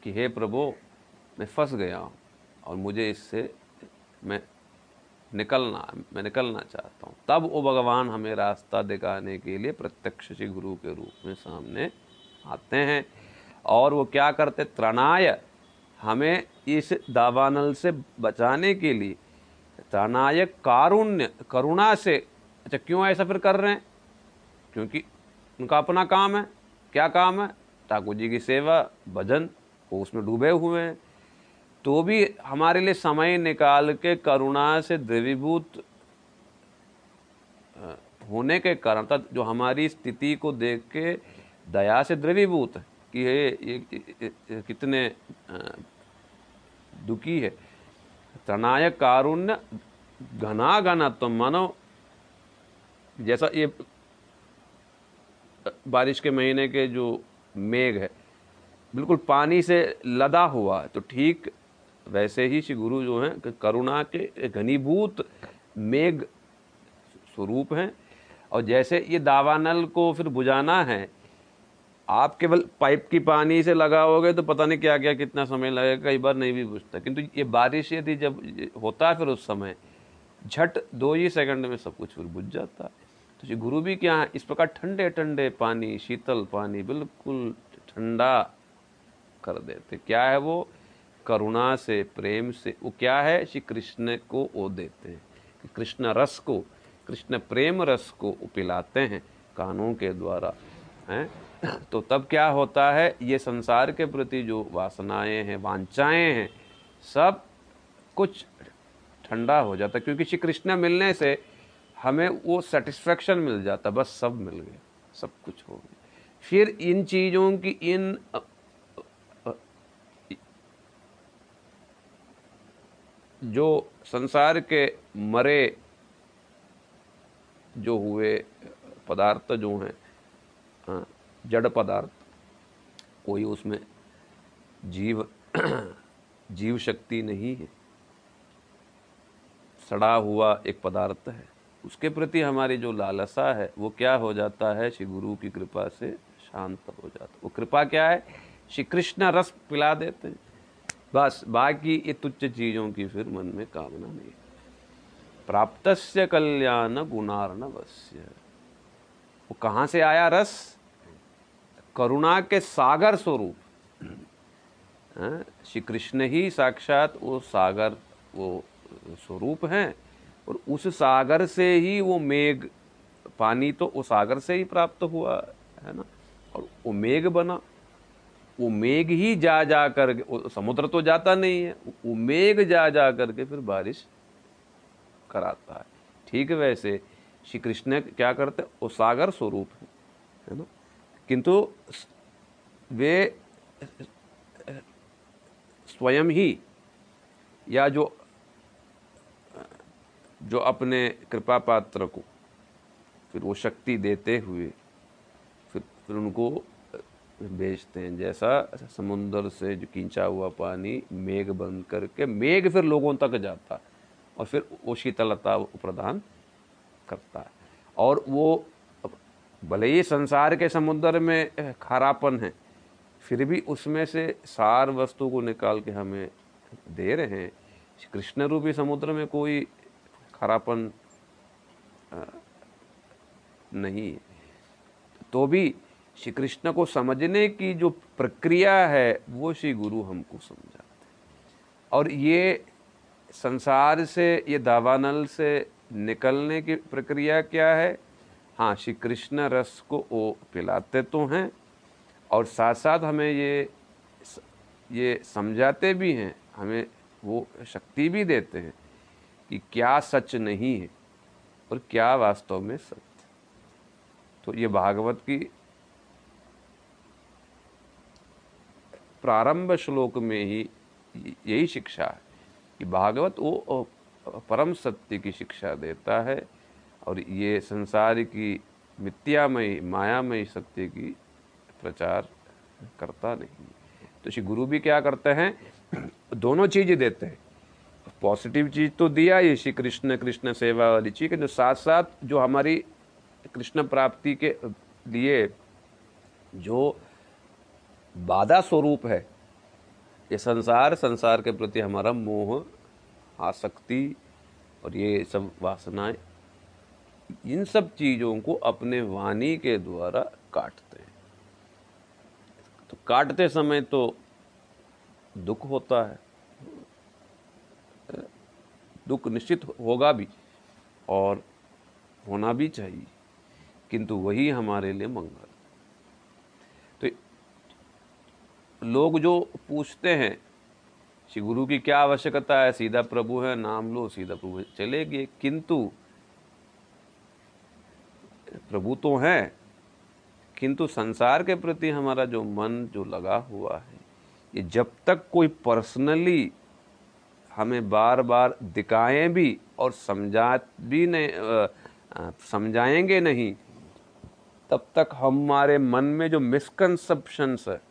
कि हे प्रभु, मैं फंस गया हूँ और मुझे इससे, मैं निकलना, मैं निकलना चाहता हूँ। तब वो भगवान हमें रास्ता दिखाने के लिए प्रत्यक्ष श्री गुरु के रूप में सामने आते हैं। और वो क्या करते? त्रणाय। हमें इस दावानल से बचाने के लिए त्रणाय कारुण्य, करुणा से अच्छा क्यों ऐसा फिर कर रहे हैं? क्योंकि उनका अपना काम है। क्या काम है? ठाकुर जी की सेवा, भजन, वो उसमें डूबे हुए हैं। तो भी हमारे लिए समय निकाल के करुणा से द्रवीभूत होने के कारण तथा जो हमारी स्थिति को देख के दया से द्रवीभूत कि ये, ये, ये कितने दुखी है। तनाय कारुण्य घना घना तो मानो। जैसा ये बारिश के महीने के जो मेघ है बिल्कुल पानी से लदा हुआ है तो ठीक वैसे ही श्री गुरु जो हैं करुणा के घनीभूत मेघ स्वरूप हैं। और जैसे ये दावानल को फिर बुझाना है, आप केवल पाइप की पानी से लगाओगे तो पता नहीं क्या क्या कितना समय लगेगा, कई बार नहीं भी बुझता। किंतु ये बारिश यदि जब होता है फिर उस समय, झट दो ही सेकंड में सब कुछ फिर बुझ जाता है। तो ये गुरु भी क्या है, इस प्रकार ठंडे ठंडे पानी, शीतल पानी बिल्कुल ठंडा कर देते। क्या है वो? करुणा से, प्रेम से। वो क्या है? श्री कृष्ण को वो देते हैं। कृष्ण रस को, कृष्ण प्रेम रस को पिलाते हैं कानों के द्वारा, हैं? तो तब क्या होता है? ये संसार के प्रति जो वासनाएँ हैं, वांछाएँ हैं, सब कुछ ठंडा हो जाता है। क्योंकि श्री कृष्ण मिलने से हमें वो सेटिस्फेक्शन मिल जाता, बस सब मिल गया, सब कुछ हो गया। फिर इन चीज़ों की, इन जो संसार के मरे जो हुए पदार्थ जो हैं हाँ, जड़ पदार्थ कोई उसमें जीव जीव शक्ति नहीं है। सड़ा हुआ एक पदार्थ है। उसके प्रति हमारी जो लालसा है वो क्या हो जाता है? श्री गुरु की कृपा से शांत हो जाता है। वो कृपा क्या है? श्री कृष्ण रस पिला देते हैं। बस बाकी ये तुच्छ चीज़ों की फिर मन में कामना नहीं। प्राप्त कल्याण गुणार्णवस्य। वो कहाँ से आया रस? करुणा के सागर स्वरूप। हाँ, श्री कृष्ण ही साक्षात वो सागर वो स्वरूप हैं और उस सागर से ही वो मेघ पानी तो उस सागर से ही प्राप्त हुआ है ना? और वो मेघ बना। वो मेघ ही जा जा कर समुद्र तो जाता नहीं है, वो मेघ जा जा करके फिर बारिश कराता है। ठीक वैसे श्री कृष्ण क्या करते वो सागर स्वरूप है है ना? किंतु वे स्वयं ही, या जो जो अपने कृपा पात्र को, फिर वो शक्ति देते हुए फिर फिर उनको बेचते हैं। जैसा समुन्द्र से जो खींचा हुआ पानी मेघ बन करके, मेघ फिर लोगों तक जाता और फिर वो शीतलता प्रदान करता है। और वो भले ही संसार के समुद्र में खारापन है, फिर भी उसमें से सार वस्तु को निकाल के हमें दे रहे हैं। कृष्ण रूपी समुद्र में कोई खरापन नहीं तो भी श्री कृष्ण को समझने की जो प्रक्रिया है, वो श्री गुरु हमको समझाते और ये संसार से, ये दावानल से निकलने की प्रक्रिया क्या है? हाँ श्री कृष्ण रस को वो पिलाते तो हैं, और साथ साथ हमें ये ये समझाते भी हैं, हमें वो शक्ति भी देते हैं कि क्या सच नहीं है और क्या वास्तव में सत्य तो ये भागवत की प्रारंभ श्लोक में ही यही शिक्षा है कि भागवत वो परम सत्य की शिक्षा देता है और ये संसार की मिथ्यामयी, मायामयी सत्य की प्रचार करता नहीं तो श्री गुरु भी क्या करते हैं? दोनों चीज़ें देते हैं। पॉजिटिव चीज़ तो दिया ये श्री कृष्ण कृष्ण सेवा वाली चीज़ जो साथ साथ जो हमारी कृष्ण प्राप्ति के लिए जो बाधा स्वरूप है। ये संसार संसार के प्रति हमारा मोह, आसक्ति और ये सब वासनाएँ, इन सब चीज़ों को अपने वाणी के द्वारा काटते हैं। तो काटते समय तो दुख होता है। दुख निश्चित होगा भी और होना भी चाहिए, किंतु वही हमारे लिए मंगल तो लोग जो पूछते हैं, श्री गुरु की क्या आवश्यकता है? सीधा प्रभु है, नाम लो, सीधा प्रभु चलेगी, किंतु प्रभु तो हैं, किंतु संसार के प्रति हमारा जो मन, जो लगा हुआ है, ये जब तक कोई पर्सनली हमें बार बार दिखाएँ भी और समझा भी नहीं समझाएँगे नहीं, तब तक हमारे मन में जो मिसकंसेप्शंस है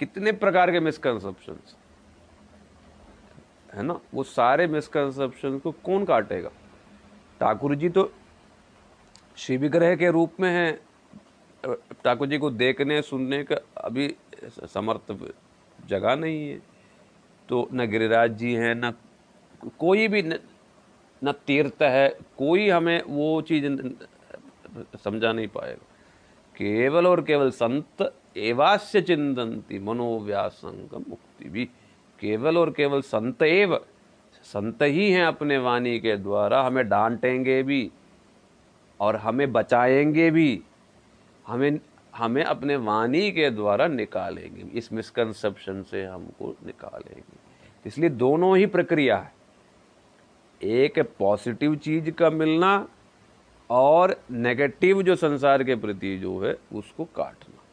कितने प्रकार के मिसकंसेप्शंस है ना? वो सारे मिसकंसेप्शन को कौन काटेगा? ठाकुर जी तो शिव विग्रह के रूप में है। ठाकुर जी को देखने सुनने का अभी समर्थ जगह नहीं है। तो न गिरिराज जी हैं न कोई भी न, न तीर्थ है कोई हमें वो चीज़ समझा नहीं पाएगा। केवल और केवल संत एवास्य चिंतनती मनोव्यासंग मुक्ति भी केवल और केवल संत एव, संत ही हैं अपने वाणी के द्वारा, हमें डांटेंगे भी और हमें बचाएँगे भी, हमें हमें अपने वाणी के द्वारा निकालेंगे, इस मिसकंसेप्शन से हमको निकालेंगे। इसलिए दोनों ही प्रक्रिया है। एक पॉजिटिव चीज़ का मिलना और नेगेटिव जो संसार के प्रति जो है, उसको काटना।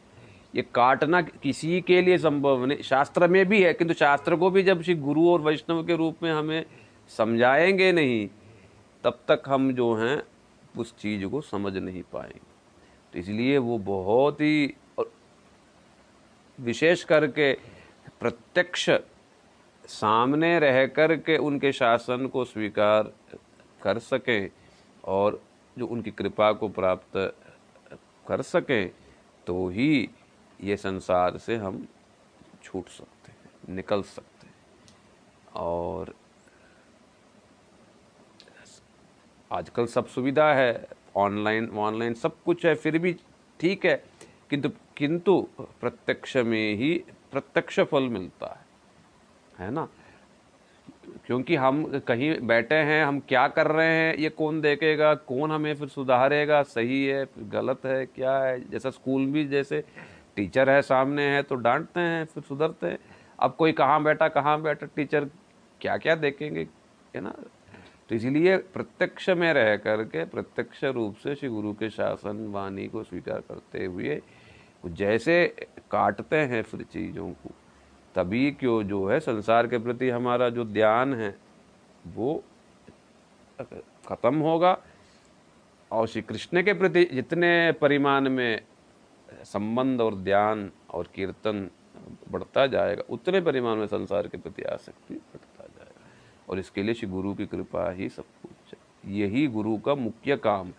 ये काटना किसी के लिए संभव नहीं। शास्त्र में भी है, किंतु शास्त्र को भी जब श्री गुरु और वैष्णव के रूप में हमें समझाएँगे नहीं, तब तक हम जो हैं, उस चीज़ को समझ नहीं पाएँगे। तो इसलिए वो बहुत ही विशेष करके प्रत्यक्ष सामने रह कर के उनके शासन को स्वीकार कर सकें और जो उनकी कृपा को प्राप्त कर सकें तो ही ये संसार से हम छूट सकते हैं, निकल सकते हैं। और आजकल सब सुविधा है, ऑनलाइन ऑनलाइन सब कुछ है, फिर भी ठीक है, किंतु किंतु प्रत्यक्ष में ही प्रत्यक्ष फल मिलता है। है ना? क्योंकि हम कहीं बैठे हैं, हम क्या कर रहे हैं, ये कौन देखेगा, कौन हमें फिर सुधारेगा, सही है, गलत है, क्या है? जैसा स्कूल भी जैसे टीचर है सामने है तो डांटते हैं, फिर सुधरते हैं। अब कोई कहाँ बैठा कहाँ बैठा, टीचर क्या क्या देखेंगे, है ना? तो इसलिए प्रत्यक्ष में रह करके, प्रत्यक्ष रूप से श्री गुरु के शासन वाणी को स्वीकार करते हुए, जैसे काटते हैं फिर चीज़ों को तभी क्यों जो है संसार के प्रति हमारा जो ध्यान है, वो खत्म होगा। और श्री कृष्ण के प्रति जितने परिमाण में संबंध और ध्यान और कीर्तन बढ़ता जाएगा, उतने परिमाण में संसार के प्रति आसक्ति बढ़ता जाएगा। और इसके लिए श्री गुरु की कृपा ही सब कुछ यही गुरु का मुख्य काम।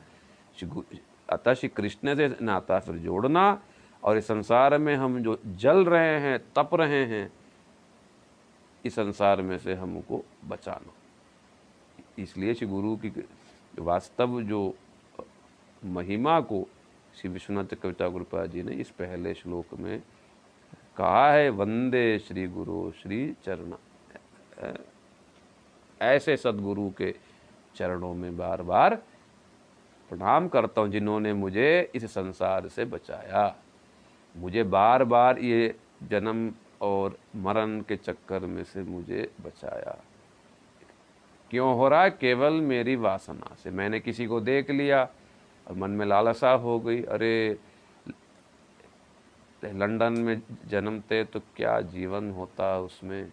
श्री अतः श्री कृष्ण से नाता फिर जोड़ना और इस संसार में हम जो जल रहे हैं, तप रहे हैं, इस संसार में से हमको बचाना। इसलिए श्री गुरु की वास्तव जो महिमा को श्री विश्वनाथ कविता गुरुपा जी ने इस पहले श्लोक में कहा है, वंदे श्री गुरु श्री चरण ऐसे सदगुरु के चरणों में बार बार प्रणाम करता हूँ जिन्होंने मुझे इस संसार से बचाया। मुझे बार बार ये जन्म और मरण के चक्कर में से मुझे बचाया। क्यों हो रहा है? केवल मेरी वासना से। मैंने किसी को देख लिया और मन में लालसा हो गई। अरे, लंदन में जन्मते तो क्या जीवन होता उसमें?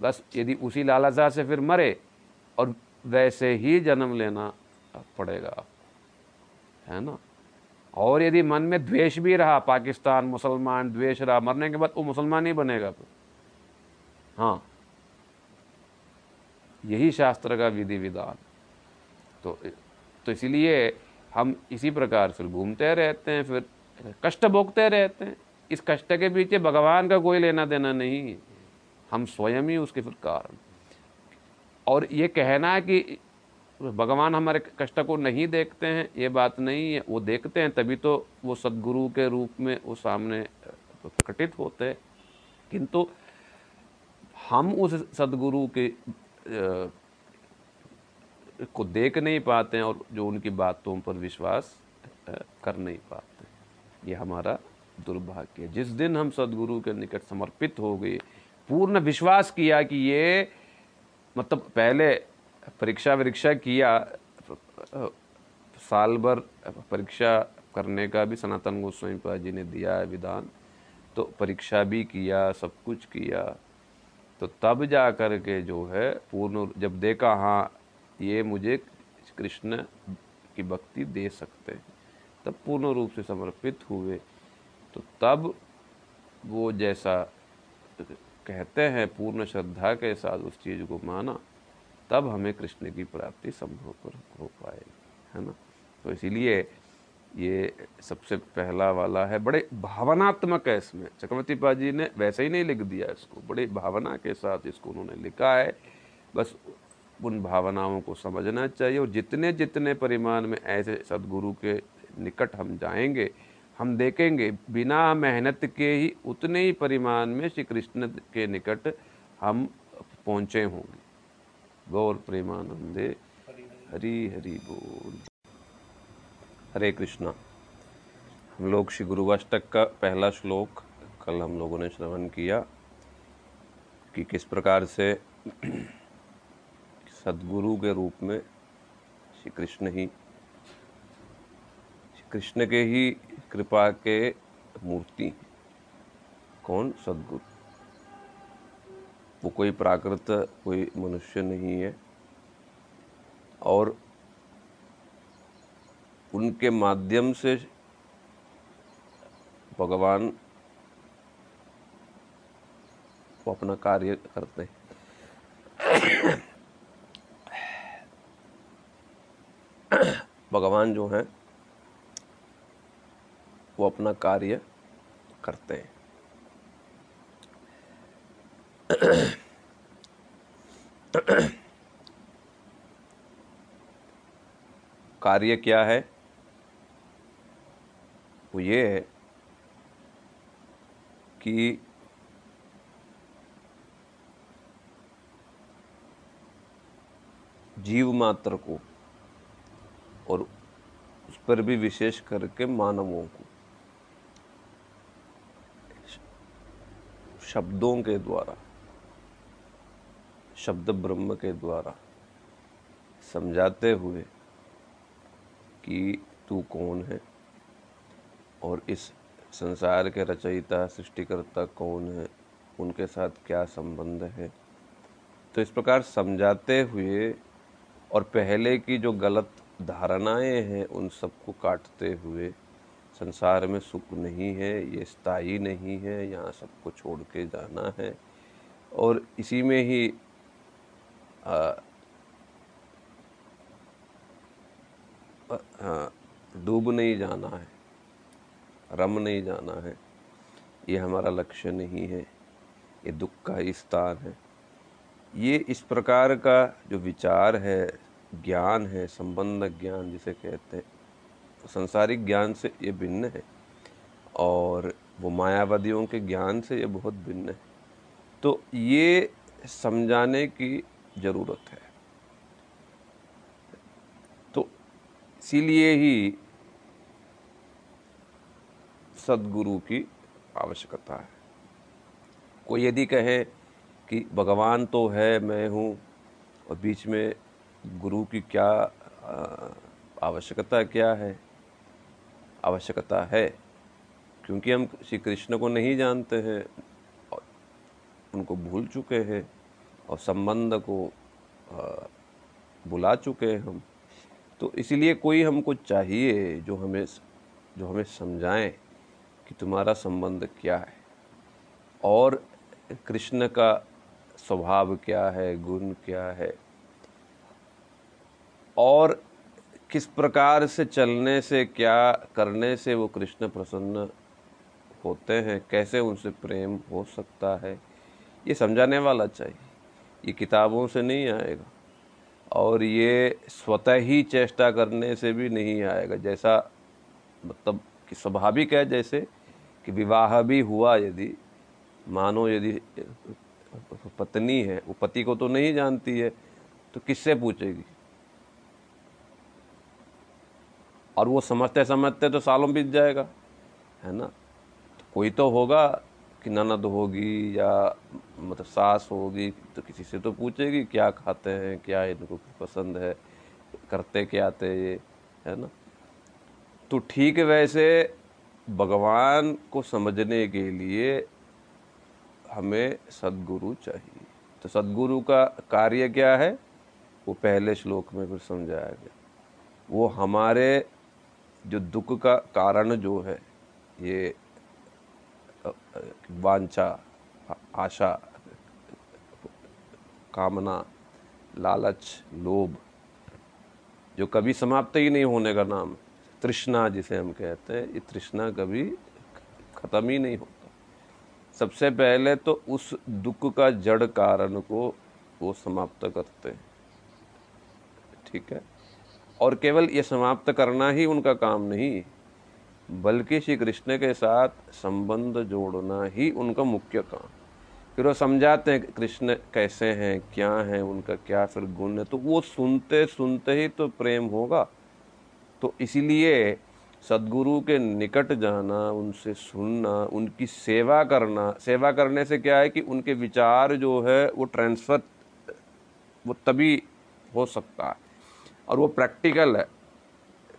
बस यदि उसी लालसा से फिर मरे और वैसे ही जन्म लेना पड़ेगा। है ना? और यदि मन में द्वेष भी रहा, पाकिस्तान मुसलमान द्वेष रहा, मरने के बाद वो मुसलमान ही बनेगा फिर। हाँ। यही शास्त्र का विधि विधान तो तो इसलिए हम इसी प्रकार फिर घूमते रहते हैं, फिर कष्ट भोगते रहते हैं। इस कष्ट के पीछे भगवान का कोई लेना देना नहीं। हम स्वयं ही उसके फिर कारण। और ये कहना है कि भगवान हमारे कष्ट को नहीं देखते हैं, ये बात नहीं है, वो देखते हैं, तभी तो वो सदगुरु के रूप में वो सामने प्रकटित होते किंतु हम उस सदगुरु के को देख नहीं पाते हैं और जो उनकी बातों पर विश्वास कर नहीं पाते ये हमारा दुर्भाग्य है। जिस दिन हम सदगुरु के निकट समर्पित हो गए, पूर्ण विश्वास किया कि ये मतलब पहले परीक्षा वरीक्षा किया, साल भर परीक्षा करने का भी सनातन गोस्वामी जी ने दिया है विधान। तो परीक्षा भी किया, सब कुछ किया। तो तब जा कर के जो है, पूर्ण जब देखा हाँ ये मुझे कृष्ण की भक्ति दे सकते हैं, तब पूर्ण रूप से समर्पित हुए। तो तब वो जैसा कहते हैं, पूर्ण श्रद्धा के साथ उस चीज़ को माना। तब हमें कृष्ण की प्राप्ति संभव हो पाएगी, है ना? तो इसीलिए ये सबसे पहला वाला है, बड़े भावनात्मक है इसमें। चक्रवर्ती पा जी ने वैसे ही नहीं लिख दिया इसको, बड़े भावना के साथ इसको उन्होंने लिखा है। बस उन भावनाओं को समझना चाहिए और जितने जितने परिमाण में ऐसे सदगुरु के निकट हम जाएँगे, हम देखेंगे, बिना मेहनत के ही उतने ही परिमाण में श्री कृष्ण के निकट हम पहुँचे होंगे। गौर प्रेमानंदे। हरी हरी बोल। हरे कृष्णा। हम लोग श्री गुरुवाष्टक का पहला श्लोक कल हम लोगों ने श्रवण किया कि किस प्रकार से सदगुरु के रूप में श्री कृष्ण ही, श्री कृष्ण के ही कृपा के मूर्ति कौन? सदगुरु। वो कोई प्राकृत, कोई मनुष्य नहीं है। और उनके माध्यम से भगवान वो अपना कार्य करते हैं। भगवान जो हैं, वो अपना कार्य करते हैं। कार्य क्या है? वो ये है कि जीव मात्र को और उस पर भी विशेष करके मानवों को, शब्दों के द्वारा शब्द ब्रह्म के द्वारा समझाते हुए कि तू कौन है और इस संसार के रचयिता, सृष्टिकर्ता कौन है, उनके साथ क्या संबंध है। तो इस प्रकार समझाते हुए और पहले की जो गलत धारणाएँ हैं, उन सबको काटते हुए, संसार में सुख नहीं है, ये स्थायी नहीं है, यहाँ सबको छोड़ के जाना है। और इसी में ही डूब नहीं जाना है, रम नहीं जाना है, ये हमारा लक्ष्य नहीं है, ये दुख का स्थान है। ये इस प्रकार का जो विचार है, ज्ञान है, संबंध ज्ञान जिसे कहते हैं, संसारिक ज्ञान से ये भिन्न है और वो मायावादियों के ज्ञान से ये बहुत भिन्न है। तो ये समझाने की ज़रूरत है। तो इसीलिए ही सदगुरु की आवश्यकता है। कोई यदि कहे कि भगवान तो है, मैं हूँ, और बीच में गुरु की क्या आवश्यकता क्या है? आवश्यकता है, क्योंकि हम श्री कृष्ण को नहीं जानते हैं और उनको भूल चुके हैं। और संबंध को बुला चुके हैं हम। तो इसीलिए कोई हमको चाहिए जो हमें जो हमें समझाएँ कि तुम्हारा संबंध क्या है। और कृष्ण का स्वभाव क्या है, गुण क्या है, और किस प्रकार से चलने से, क्या करने से वो कृष्ण प्रसन्न होते हैं, कैसे उनसे प्रेम हो सकता है, ये समझाने वाला चाहिए। ये किताबों से नहीं आएगा। और ये स्वतः ही चेष्टा करने से भी नहीं आएगा। जैसा मतलब कि स्वाभाविक है जैसे कि विवाह भी हुआ यदि, मानो यदि पत्नी है, वो पति को तो नहीं जानती है तो किससे पूछेगी? और वो समझते समझते तो सालों बीत जाएगा, है ना? तो कोई तो होगा कि ननद होगी या मतलब सास होगी तो किसी से तो पूछेगी, क्या खाते हैं, क्या इनको पसंद है, करते क्या आते ये, है ना? तो ठीक वैसे, भगवान को समझने के लिए हमें सदगुरु चाहिए। तो सदगुरु का कार्य क्या है? वो पहले श्लोक में फिर समझाया गया। वो हमारे जो दुख का कारण जो है, ये वांछा, आशा, कामना, लालच, लोभ, जो कभी समाप्त ही नहीं होने का नाम, तृष्णा जिसे हम कहते हैं, ये तृष्णा कभी ख़त्म ही नहीं होता। सबसे पहले तो उस दुख का जड़ कारण को वो समाप्त करते हैं। ठीक है? और केवल ये समाप्त करना ही उनका काम नहीं बल्कि श्री कृष्ण के साथ संबंध जोड़ना ही उनका मुख्य काम। फिर वो समझाते हैं कृष्ण कैसे हैं, क्या हैं, उनका क्या फिर गुण है तो वो सुनते सुनते ही तो प्रेम होगा। तो इसीलिए सदगुरु के निकट जाना, उनसे सुनना, उनकी सेवा करना, सेवा करने से क्या है कि उनके विचार जो है वो ट्रांसफ़र वो तभी हो सकता है। और वो प्रैक्टिकल है।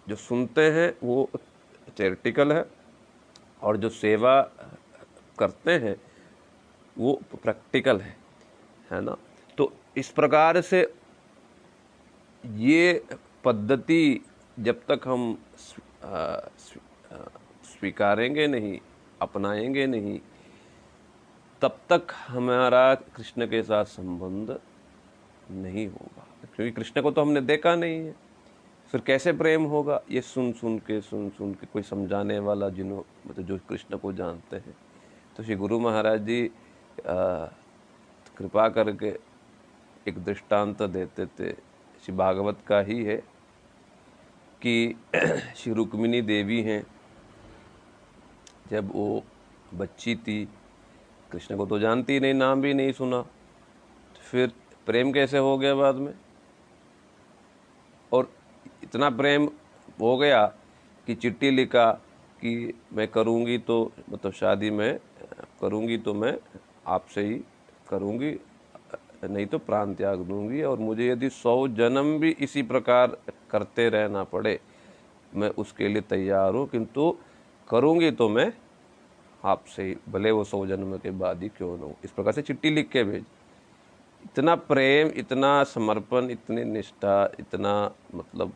जो सुनते हैं, वो चैरिटिकल है और जो सेवा करते हैं, वो प्रैक्टिकल है है ना? तो इस प्रकार से ये पद्धति जब तक हम स्वीकारेंगे नहीं, अपनाएँगे नहीं, तब तक हमारा कृष्ण के साथ संबंध नहीं होगा। क्योंकि कृष्ण को तो हमने देखा नहीं है। फिर कैसे प्रेम होगा? ये सुन सुन के, सुन सुन के कोई समझाने वाला जिन्हों मतलब जो कृष्ण को जानते हैं। तो श्री गुरु महाराज जी कृपा करके एक दृष्टांत देते थे। श्री भागवत का ही है कि श्री रुक्मिणी देवी हैं। जब वो बच्ची थी, कृष्ण को तो जानती नहीं, नाम भी नहीं सुना। तो फिर प्रेम कैसे हो गया बाद में? इतना प्रेम हो गया कि चिट्ठी लिखा कि मैं करूँगी तो मतलब शादी में करूँगी तो मैं आपसे ही करूँगी, नहीं तो प्राण त्याग दूँगी। और मुझे यदि सौ जन्म भी इसी प्रकार करते रहना पड़े, मैं उसके लिए तैयार हूँ, किंतु करूँगी तो मैं आपसे ही, भले वो सौ जन्म के बाद ही क्यों ना इस प्रकार से चिट्ठी लिख के भेज। इतना प्रेम, इतना समर्पण, इतनी निष्ठा, इतना मतलब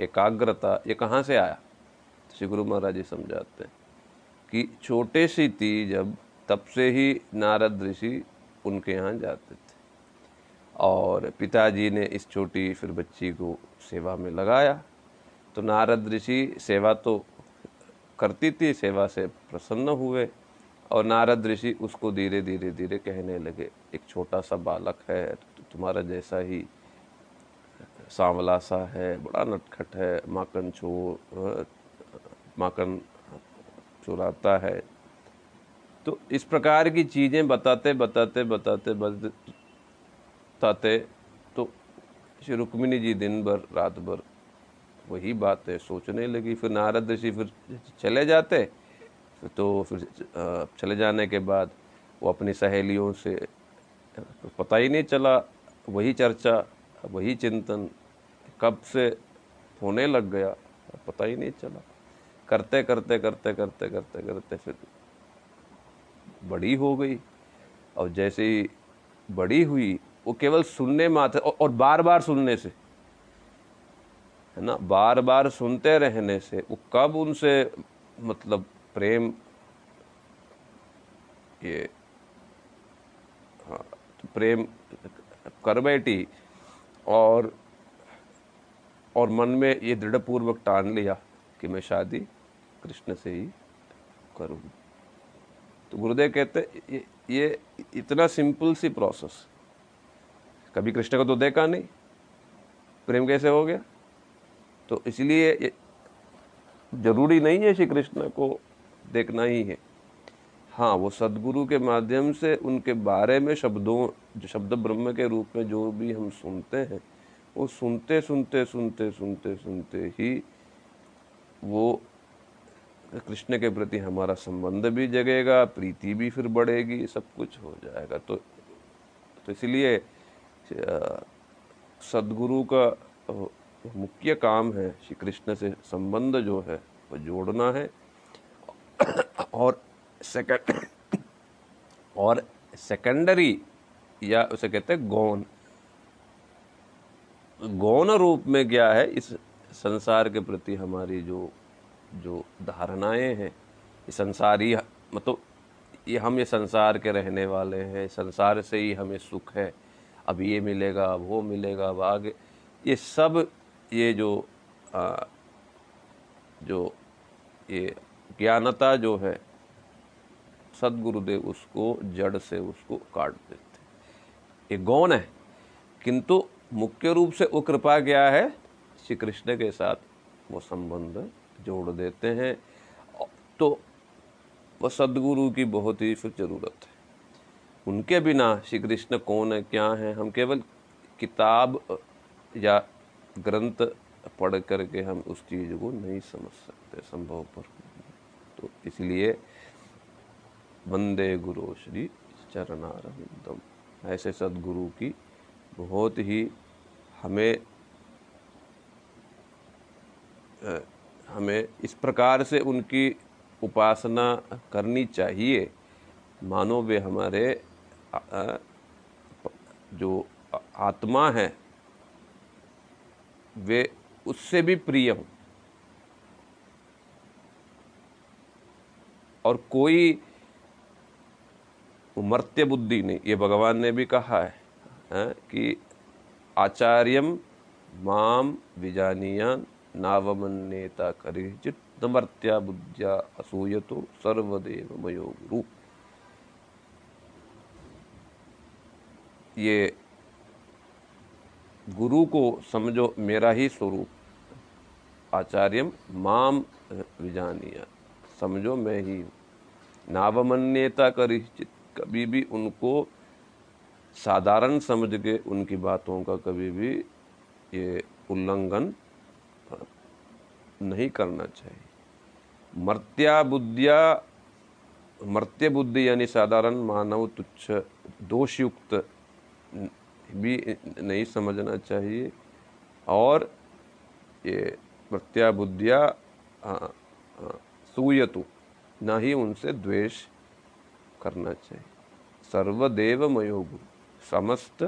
एकाग्रता, ये कहाँ से आया? श्री गुरु महाराज जी समझाते हैं कि छोटे सी थी जब, तब से ही नारद ऋषि उनके यहाँ जाते थे। और पिताजी ने इस छोटी फिर बच्ची को सेवा में लगाया। तो नारद ऋषि सेवा तो करती थी, सेवा से प्रसन्न हुए और नारद ऋषि उसको धीरे धीरे धीरे कहने लगे, एक छोटा सा बालक है तो तुम्हारा जैसा ही सांवला सा है, बड़ा नटखट है माखन चोर माखन चुराता है। तो इस प्रकार की चीज़ें बताते बताते बताते बताते तो श्री रुक्मिणी जी दिन भर रात भर वही बातें सोचने लगी। फिर नारद ऋषि फिर चले जाते तो फिर चले जाने के बाद वो अपनी सहेलियों से, पता ही नहीं चला, वही चर्चा, वही चिंतन कब से होने लग गया, पता ही नहीं चला। करते करते करते करते करते करते फिर बड़ी हो गई। और जैसे ही बड़ी हुई, वो केवल सुनने मात्र और बार बार सुनने से, है ना? बार बार सुनते रहने से, वो कब उनसे मतलब प्रेम, ये हाँ तो प्रेम कर बैठी और और मन में ये दृढ़पूर्वक टान लिया कि मैं शादी कृष्ण से ही करूँगी तो गुरुदेव कहते ये, ये इतना सिंपल सी प्रोसेस कभी कृष्ण को तो देखा नहीं प्रेम कैसे हो गया? तो इसलिए ज़रूरी नहीं है श्री कृष्ण को देखना ही है। हाँ वो सदगुरु के माध्यम से उनके बारे में शब्दों शब्द ब्रह्म के रूप में जो भी हम सुनते हैं वो सुनते सुनते सुनते सुनते सुनते ही वो कृष्ण के प्रति हमारा संबंध भी जगेगा, प्रीति भी फिर बढ़ेगी, सब कुछ हो जाएगा। तो तो इसलिए सदगुरु का मुख्य काम है श्री कृष्ण से संबंध जो है, वो जोड़ना है। और सेकंड और सेकेंडरी या उसे कहते हैं गौन गौण रूप में क्या है? इस संसार के प्रति हमारी जो जो धारणाएँ हैं ये संसारी मतलब ये हम ये संसार के रहने वाले हैं संसार से ही हमें सुख है। अब ये मिलेगा अब वो मिलेगा अब आगे। ये सब ये जो आ, जो ये ज्ञानता जो है सदगुरुदेव उसको जड़ से उसको काट देते ये गौण है मुख्य रूप से वो कृपा क्या है? श्री कृष्ण के साथ वो संबंध जोड़ देते हैं। तो वह सदगुरु की बहुत ही फिर ज़रूरत है। उनके बिना श्री कृष्ण कौन है, क्या है? हम केवल किताब या ग्रंथ पढ़ करके हम उस चीज़ को नहीं समझ सकते, संभव पर। तो इसलिए वंदे गुरु श्री चरणारविंदम। ऐसे सदगुरु की बहुत ही हमें हमें इस प्रकार से उनकी उपासना करनी चाहिए। मानो वे हमारे जो आत्मा है वे उससे भी प्रिय हों। और कोई मर्त्य बुद्धि नहीं। ये भगवान ने भी कहा है, है कि आचार्यम माम विजानिया नावमन्यता करिचित नमर्त्या बुद्ध्या असूयतो सर्वदेव मयो गुरु। ये गुरु को समझो मेरा ही स्वरूप। आचार्यम माम विजानिया समझो मैं ही। नावमन्यता करिचित, कभी भी उनको साधारण समझ के उनकी बातों का कभी भी ये उल्लंघन नहीं करना चाहिए। मर्त्या बुद्धिया, मर्त्य बुद्धि यानी साधारण मानव तुच्छ दोषयुक्त भी नहीं समझना चाहिए। और ये मर्त्या बुद्धिया सूयतु, न ही उनसे द्वेष करना चाहिए। सर्वदेव मयोगु समस्त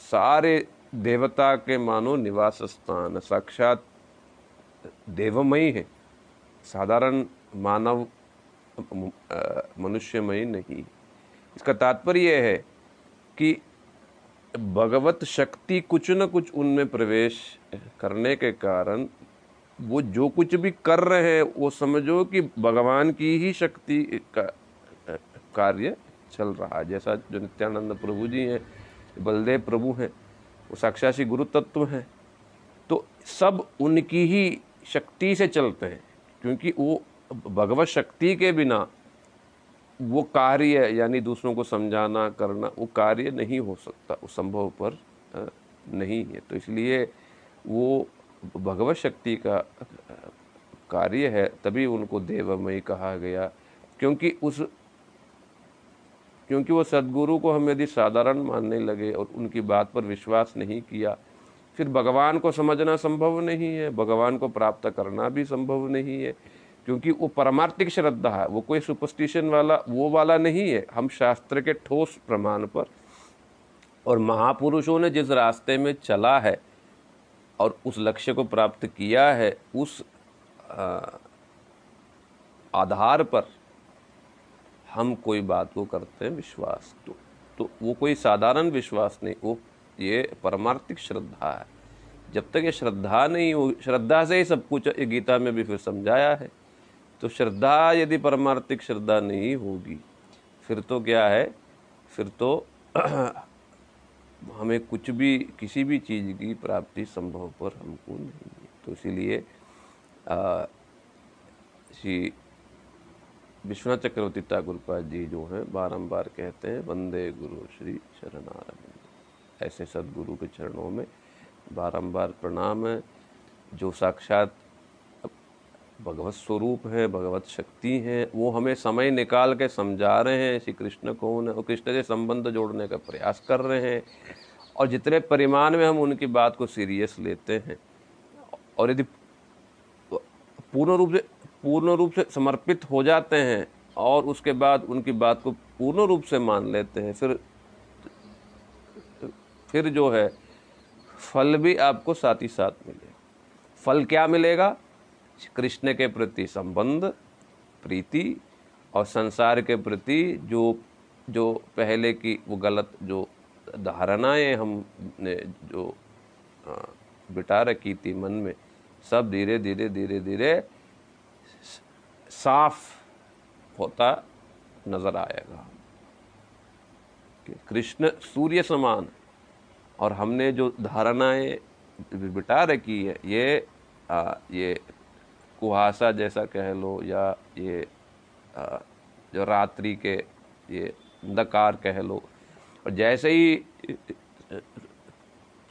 सारे देवता के मानो निवास स्थान, साक्षात देवमयी है। साधारण मानव मनुष्यमयी नहीं। इसका तात्पर्य यह है कि भगवत शक्ति कुछ न कुछ उनमें प्रवेश करने के कारण वो जो कुछ भी कर रहे हैं, वो समझो कि भगवान की ही शक्ति का कार्य चल रहा है। जैसा जो नित्यानंद प्रभु जी हैं, बलदेव प्रभु हैं, वो साक्षाशी गुरु तत्व हैं। तो सब उनकी ही शक्ति से चलते हैं, क्योंकि वो भगवत शक्ति के बिना वो कार्य, यानी दूसरों को समझाना, करना, वो कार्य नहीं हो सकता उस संभव पर नहीं है। तो इसलिए वो भगवत शक्ति का कार्य है, तभी उनको देवमयी कहा गया, क्योंकि उस क्योंकि वो सदगुरु को हम यदि साधारण मानने लगे और उनकी बात पर विश्वास नहीं किया, फिर भगवान को समझना संभव नहीं है, भगवान को प्राप्त करना भी संभव नहीं है, क्योंकि वो परमार्थिक श्रद्धा है, वो कोई सुपरस्टिशन वाला, वो वाला नहीं है। हम शास्त्र के ठोस प्रमाण पर और महापुरुषों ने जिस रास्ते में चला है और उस लक्ष्य को प्राप्त किया है, उस आधार पर हम कोई बात को करते हैं विश्वास तो तो वो कोई साधारण विश्वास नहीं, वो ये परमार्थिक श्रद्धा है। जब तक ये श्रद्धा नहीं हो, श्रद्धा से ही सब कुछ गीता में भी फिर समझाया है। तो श्रद्धा यदि परमार्थिक श्रद्धा नहीं होगी, फिर तो क्या है? फिर तो हमें कुछ भी, किसी भी चीज़ की प्राप्ति संभव पर हमको नहीं है। तो इसीलिए श्री विश्वनाथ चक्रवर्ती ठाकुरपाद जी जो हैं, बारंबार कहते हैं, वंदे गुरु श्री शरणारविंद। ऐसे सदगुरु के चरणों में बारंबार प्रणाम है, जो साक्षात भगवत स्वरूप है, भगवत शक्ति है, वो हमें समय निकाल के समझा रहे हैं, श्री कृष्ण को उन्हें, और कृष्ण से संबंध जोड़ने का प्रयास कर रहे हैं, और जितने परिमाण में हम उनकी बात को सीरियस लेते हैं, और यदि पूर्ण रूप से पूर्ण रूप से समर्पित हो जाते हैं और उसके बाद उनकी बात को पूर्ण रूप से मान लेते हैं। फिर फिर जो है, फल भी आपको साथ ही साथ मिलेगा। फल क्या मिलेगा? कृष्ण के प्रति संबंध, प्रीति और संसार के प्रति जो जो पहले की वो गलत, जो धारणाएँ हमने जो बिटा रखी थी मन में, सब धीरे धीरे धीरे धीरे साफ़ होता नज़र आएगा। कि कृष्ण सूर्य समान और हमने जो धारणाएँ बिटा रखी है ये आ, ये कुहासा जैसा कह लो या ये आ, जो रात्रि के ये अंधकार कह लो और जैसे ही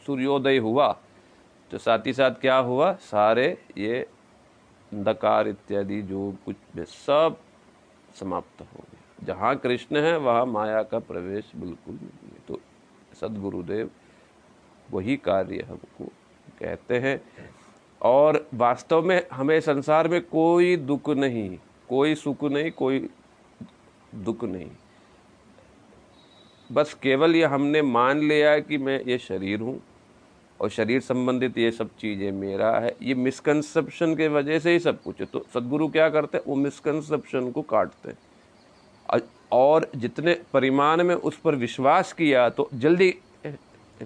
सूर्योदय हुआ तो साथ ही साथ क्या हुआ? सारे ये अंधकार इत्यादि जो कुछ भी, सब समाप्त हो गए जहाँ कृष्ण है, वहाँ माया का प्रवेश बिल्कुल नहीं है तो सदगुरुदेव वही कार्य हमको कहते हैं। और वास्तव में हमें संसार में कोई दुख नहीं, कोई सुख नहीं, कोई दुख नहीं। बस केवल ये हमने मान लिया कि मैं ये शरीर हूँ। और शरीर संबंधित ये सब चीज़ें मेरा है, ये मिसकंसेप्शन के वजह से ही सब कुछ है। तो सदगुरु क्या करते हैं? वो मिसकंसेप्शन को काटते हैं। और जितने परिमाण में उस पर विश्वास किया तो जल्दी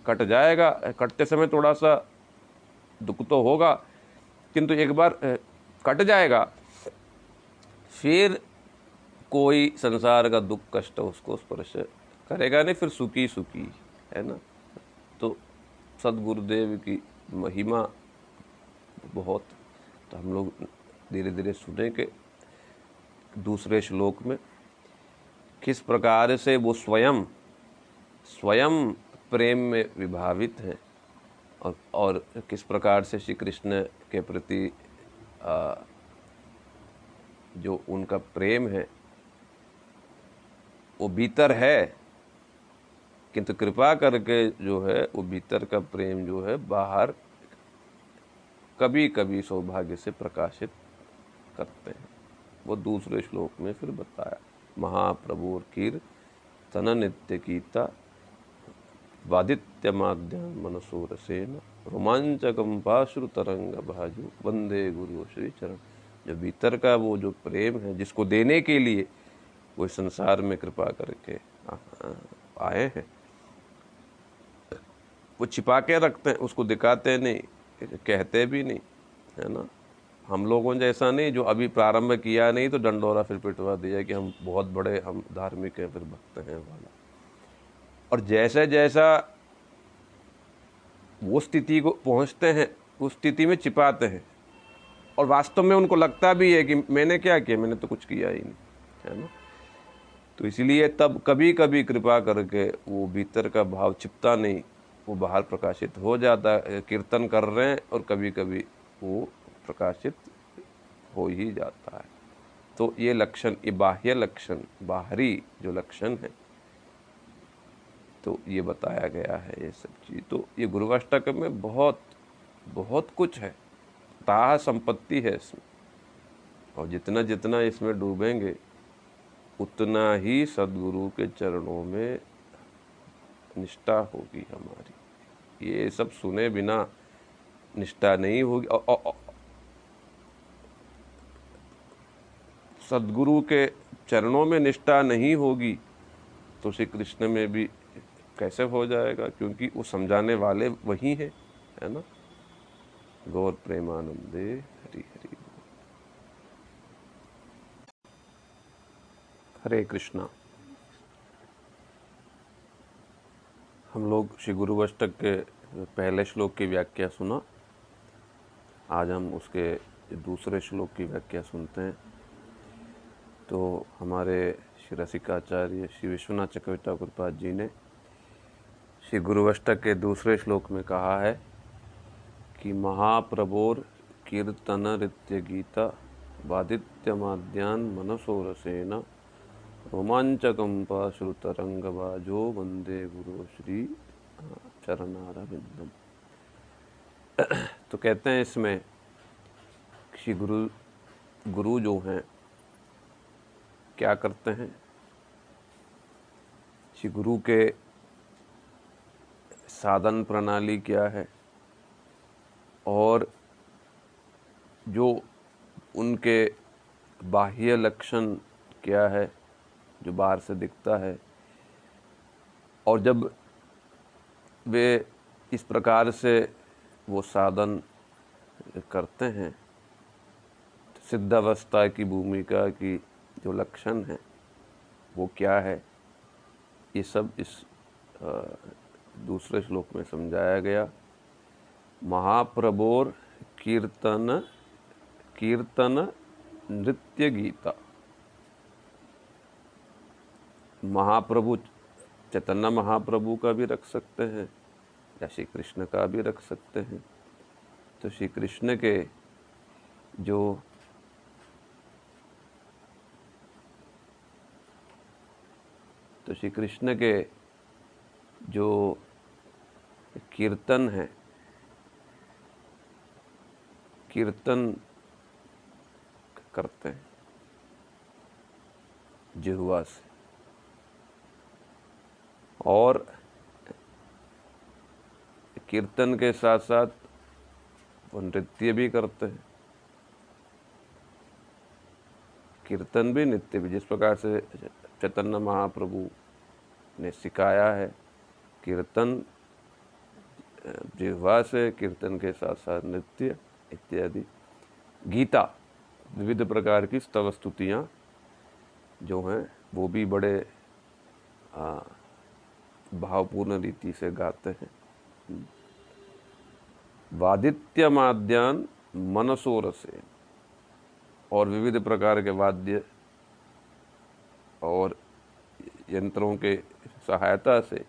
कट जाएगा। कटते समय थोड़ा सा दुख तो होगा, किंतु एक बार कट जाएगा, फिर कोई संसार का दुख कष्ट उसको स्पर्श करेगा नहीं, फिर सुखी सुखी है ना? सदगुरुदेव की महिमा बहुत तो हम लोग धीरे धीरे सुने के दूसरे श्लोक में। किस प्रकार से वो स्वयं स्वयं प्रेम में विभावित हैं और और किस प्रकार से श्री कृष्ण के प्रति आ, जो उनका प्रेम है वो भीतर है किंतु कृपा करके जो है, वो भीतर का प्रेम जो है, बाहर कभी कभी सौभाग्य से प्रकाशित करते हैं। वो दूसरे श्लोक में फिर बताया, महाप्रभु और कीर तन नित्य वादित्य माध्यम मनसो रसेन रोमांचकम पाश्रु तरंग भाजु, वंदे गुरु श्री चरण जो भीतर का वो जो प्रेम है, जिसको देने के लिए वो संसार में कृपा करके आए हैं। वो छिपा के रखते हैं, उसको दिखाते नहीं, कहते भी नहीं, है ना? हम लोगों जैसा नहीं, जो अभी प्रारंभ किया नहीं तो डंडोरा फिर पिटवा दिया कि हम बहुत बड़े, हम धार्मिक हैं, फिर भक्त हैं वाला। और जैसा जैसा वो स्थिति को पहुँचते हैं, उस स्थिति में छिपाते हैं। और वास्तव में उनको लगता भी है कि मैंने क्या किया? मैंने तो कुछ किया ही नहीं, है ना? तो इसलिए तब कभी कभी कृपा करके वो भीतर का भाव छिपता नहीं वो बाहर प्रकाशित हो जाता कीर्तन कर रहे हैं और कभी कभी वो प्रकाशित हो ही जाता है। तो ये लक्षण, ये बाह्य लक्षण, बाहरी जो लक्षण है तो ये बताया गया है ये सब चीज़। तो ये गुरुवाष्टक में बहुत बहुत कुछ है। ताह संपत्ति है इसमें। और जितना जितना इसमें डूबेंगे, उतना ही सदगुरु के चरणों में निष्ठा होगी हमारी। ये सब सुने बिना निष्ठा नहीं होगी। सदगुरु के चरणों में निष्ठा नहीं होगी तो श्री कृष्ण में भी कैसे हो जाएगा? क्योंकि वो समझाने वाले वही हैं, है ना? गौर प्रेमानंदे, हरि हरि। हरे कृष्णा। हम लोग श्री गुरुवष्टक के पहले श्लोक की व्याख्या सुना। आज हम उसके दूसरे श्लोक की व्याख्या सुनते हैं। तो हमारे श्री रसिकाचार्य, श्री विश्वनाथ चक्रवर्ती ठाकुरपाद जी ने श्री गुरुवष्टक के दूसरे श्लोक में कहा है कि महाप्रभोर कीर्तन रित्य गीता वादित्यमाद्यान मनसो रसेन रोमांचकंपा श्रुतरंगबाजो वंदे गुरु श्री चरणारविंदम तो कहते हैं इसमें श्री गुरु गुरु जो हैं, क्या करते हैं? श्री गुरु के साधन प्रणाली क्या है? और जो उनके बाह्य लक्षण क्या है? जो बाहर से दिखता है। और जब वे इस प्रकार से वो साधन करते हैं, सिद्धावस्था की भूमिका की जो लक्षण है, वो क्या है? ये सब इस दूसरे श्लोक में समझाया गया। महाप्रभोर कीर्तन कीर्तन नृत्य गीता। महाप्रभु चैतन्य महाप्रभु का भी रख सकते हैं, या श्री कृष्ण का भी रख सकते हैं। तो श्री कृष्ण के जो तो श्री कृष्ण के जो कीर्तन है, कीर्तन करते हैं जिहवा से और कीर्तन के साथ साथ वो नृत्य भी करते हैं। कीर्तन भी नृत्य भी, जिस प्रकार से चैतन्य महाप्रभु ने सिखाया है, कीर्तन जिह्वा से कीर्तन के साथ साथ नृत्य इत्यादि। गीता, विविध प्रकार की स्तव स्तुतियाँ जो हैं, वो भी बड़े भावपूर्ण रीति से गाते हैं। वादित्य माद्यान मनसोर से और विविध प्रकार के वाद्य और यंत्रों के सहायता से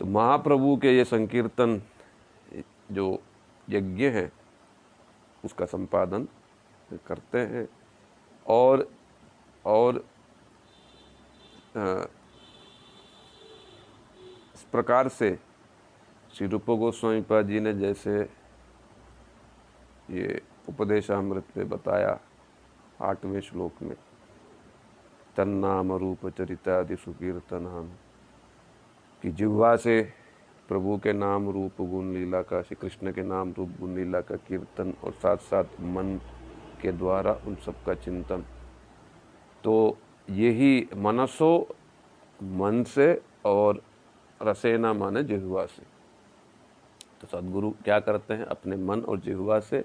तो महाप्रभु के ये संकीर्तन जो यज्ञ है, उसका संपादन करते हैं। और और इस प्रकार से श्री रूप गोस्वामी पा जी ने जैसे ये उपदेशामृत में बताया आठवें श्लोक में तन्नाम रूप चरितादि सुकीर्तनाम, कि जिह्वा से प्रभु के नाम रूप गुण लीला का, श्री कृष्ण के नाम रूप गुण लीला का कीर्तन और साथ साथ मन के द्वारा उन सब का चिंतन। तो यही मनसो, मन से और रसेना माने जिह्वा से। तो सदगुरु क्या करते हैं? अपने मन और जिह्वा से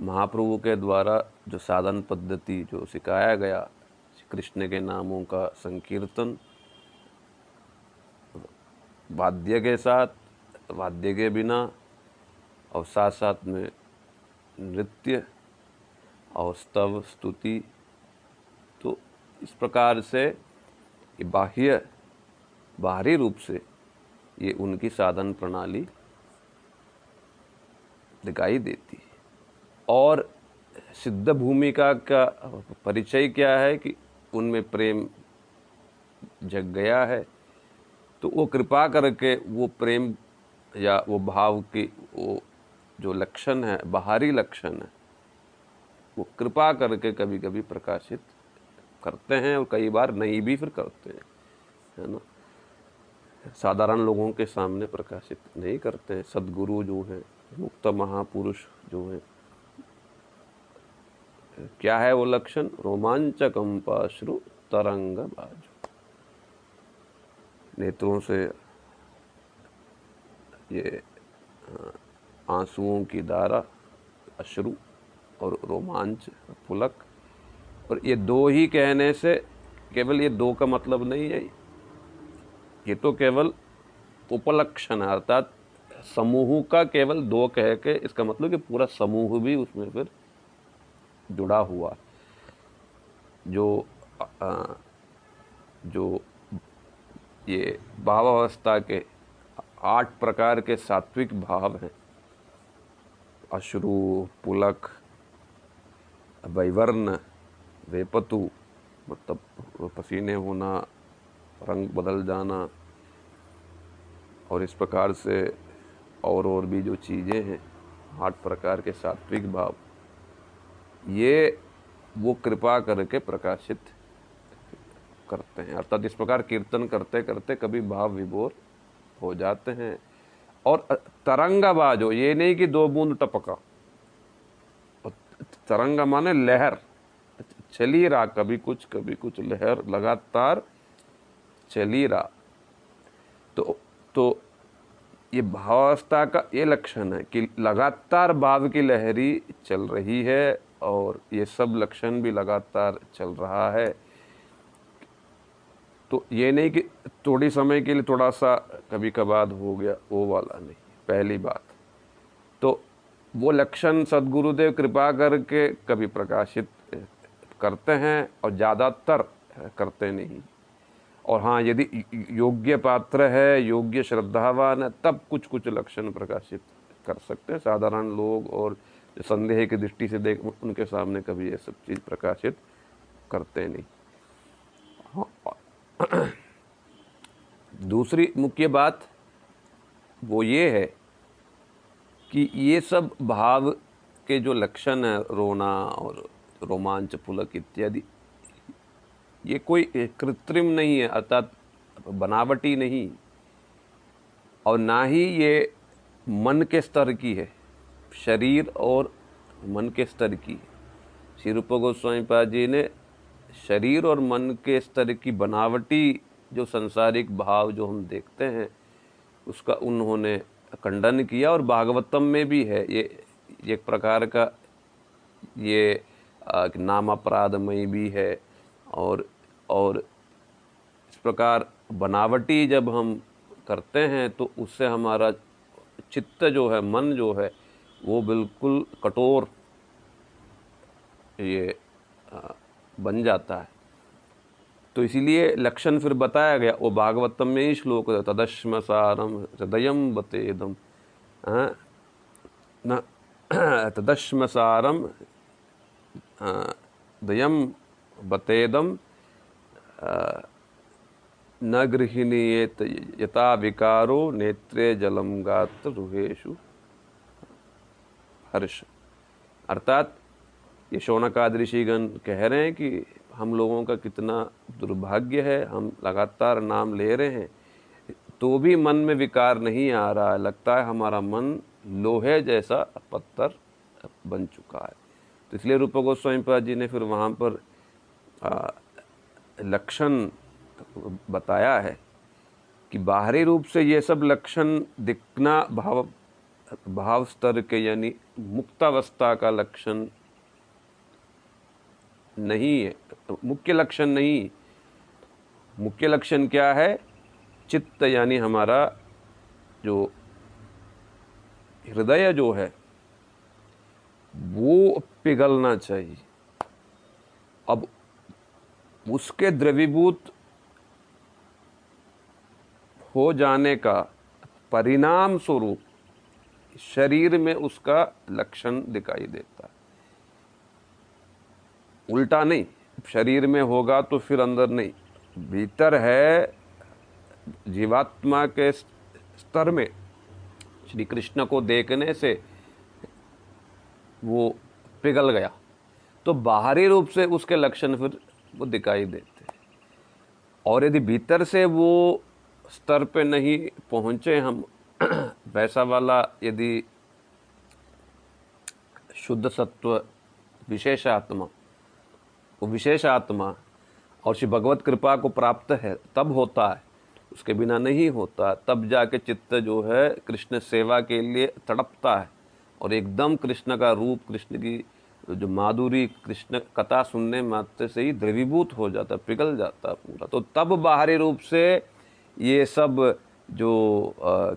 महाप्रभु के द्वारा जो साधन पद्धति जो सिखाया गया कृष्ण के नामों का संकीर्तन, वाद्य के साथ, वाद्य के बिना, और साथ साथ में नृत्य और स्तव स्तुति तो इस प्रकार से बाह्य बाहरी रूप से ये उनकी साधन प्रणाली दिखाई देती है। और सिद्ध भूमिका का परिचय क्या है कि उनमें प्रेम जग गया है तो वो कृपा करके वो प्रेम या वो भाव की वो जो लक्षण है, बाहरी लक्षण है, वो कृपा करके कभी कभी प्रकाशित करते हैं और कई बार नहीं भी फिर करते हैं, है ना? साधारण लोगों के सामने प्रकाशित नहीं करते हैं। सदगुरु जो हैं, मुक्त महापुरुष जो हैं, क्या है वो लक्षण? रोमांचकंपाश्रु तरंग बाजू। नेत्रों से ये आंसुओं की धारा अश्रु और रोमांच, पुलक। और ये दो ही कहने से केवल ये दो का मतलब नहीं है। ये तो केवल उपलक्षण है अर्थात समूह का केवल दो कह के इसका मतलब कि पूरा समूह भी उसमें फिर जुड़ा हुआ। जो आ, जो ये भावावस्था के आठ प्रकार के सात्विक भाव हैं। अश्रु पुलक वैवर्ण वेपतु मतलब पसीने होना रंग बदल जाना और इस प्रकार से और और भी जो चीज़ें हैं, आठ प्रकार के सात्विक भाव, ये वो कृपा करके प्रकाशित करते हैं। अर्थात इस प्रकार कीर्तन करते करते कभी भाव विभोर हो जाते हैं। और तरंगाबाज हो ये नहीं कि दो बूंद टपका, तरंग माने लहर, चली रहा, कभी कुछ कभी कुछ लहर लगातार चली रहा तो तो ये भावावस्था का ये लक्षण है कि लगातार भाव की लहरी चल रही है और ये सब लक्षण भी लगातार चल रहा है। तो ये नहीं कि थोड़ी समय के लिए थोड़ा सा कभी कभार हो गया, वो वाला नहीं, पहली बात। तो वो लक्षण सदगुरुदेव कृपा करके कभी प्रकाशित करते हैं और ज़्यादातर करते नहीं। और हाँ यदि योग्य पात्र है योग्य श्रद्धावान है तब कुछ कुछ लक्षण प्रकाशित कर सकते हैं। साधारण लोग और संदेह की दृष्टि से देख उनके सामने कभी ये सब चीज़ प्रकाशित करते नहीं। हाँ, दूसरी मुख्य बात वो ये है कि ये सब भाव के जो लक्षण है रोना और रोमांच पुलक इत्यादि ये कोई कृत्रिम नहीं है, अर्थात बनावटी नहीं। और ना ही ये मन के स्तर की है, शरीर और मन के स्तर की। श्री रूप गोस्वामी पाद जी ने शरीर और मन के स्तर की बनावटी, जो संसारिक भाव जो हम देखते हैं, उसका उन्होंने खंडन किया। और भागवतम में भी है, ये, एक प्रकार का ये नाम अपराधमय भी है, और और इस प्रकार बनावटी जब हम करते हैं तो उससे हमारा चित्त जो है, मन जो है, वो बिल्कुल कठोर ये बन जाता है। तो इसीलिए लक्षण फिर बताया गया वो भागवतम में ही श्लोक तदश्म सारम हृदय बतेदम। न, तदश्म सारम दयम बतेदम। न गृहिणीयेत यथा विकारो नेत्रे जलम गात रुहेशु हर्ष। अर्थात ये शौनकाद ऋषिगण कह रहे हैं कि हम लोगों का कितना दुर्भाग्य है, हम लगातार नाम ले रहे हैं। तो भी मन में विकार नहीं आ रहा है, लगता है हमारा मन लोहे जैसा पत्थर बन चुका है। तो इसलिए रूप गोस्वामी जी ने फिर वहाँ पर लक्षण बताया है कि बाहरी रूप से ये सब लक्षण दिखना भाव भाव स्तर के यानी मुक्तावस्था का लक्षण नहीं है। मुख्य लक्षण नहीं। मुख्य लक्षण क्या है? चित्त यानी हमारा जो हृदय जो है, वो पिघलना चाहिए। अब उसके द्रवीभूत हो जाने का परिणाम स्वरूप शरीर में उसका लक्षण दिखाई देता है। उल्टा नहीं, शरीर में होगा तो फिर अंदर नहीं। भीतर है जीवात्मा के स्तर में। श्री कृष्ण को देखने से वो पिघल गया। तो बाहरी रूप से उसके लक्षण फिर वो दिखाई देते और यदि भीतर से वो स्तर पे नहीं पहुँचे, हम वैसा वाला यदि शुद्ध सत्व, विशेष आत्मा, वो विशेष आत्मा और श्री भगवत कृपा को प्राप्त है, तब होता है। उसके बिना नहीं होता, तब जाके चित्त जो है, कृष्ण सेवा के लिए तड़पता है। और एकदम कृष्ण का रूप, कृष्ण की जो माधुरी कृष्ण कथा सुनने मात्र से ही द्रवीभूत हो जाता, पिघल जाता पूरा। तो तब बाहरी रूप से ये सब जो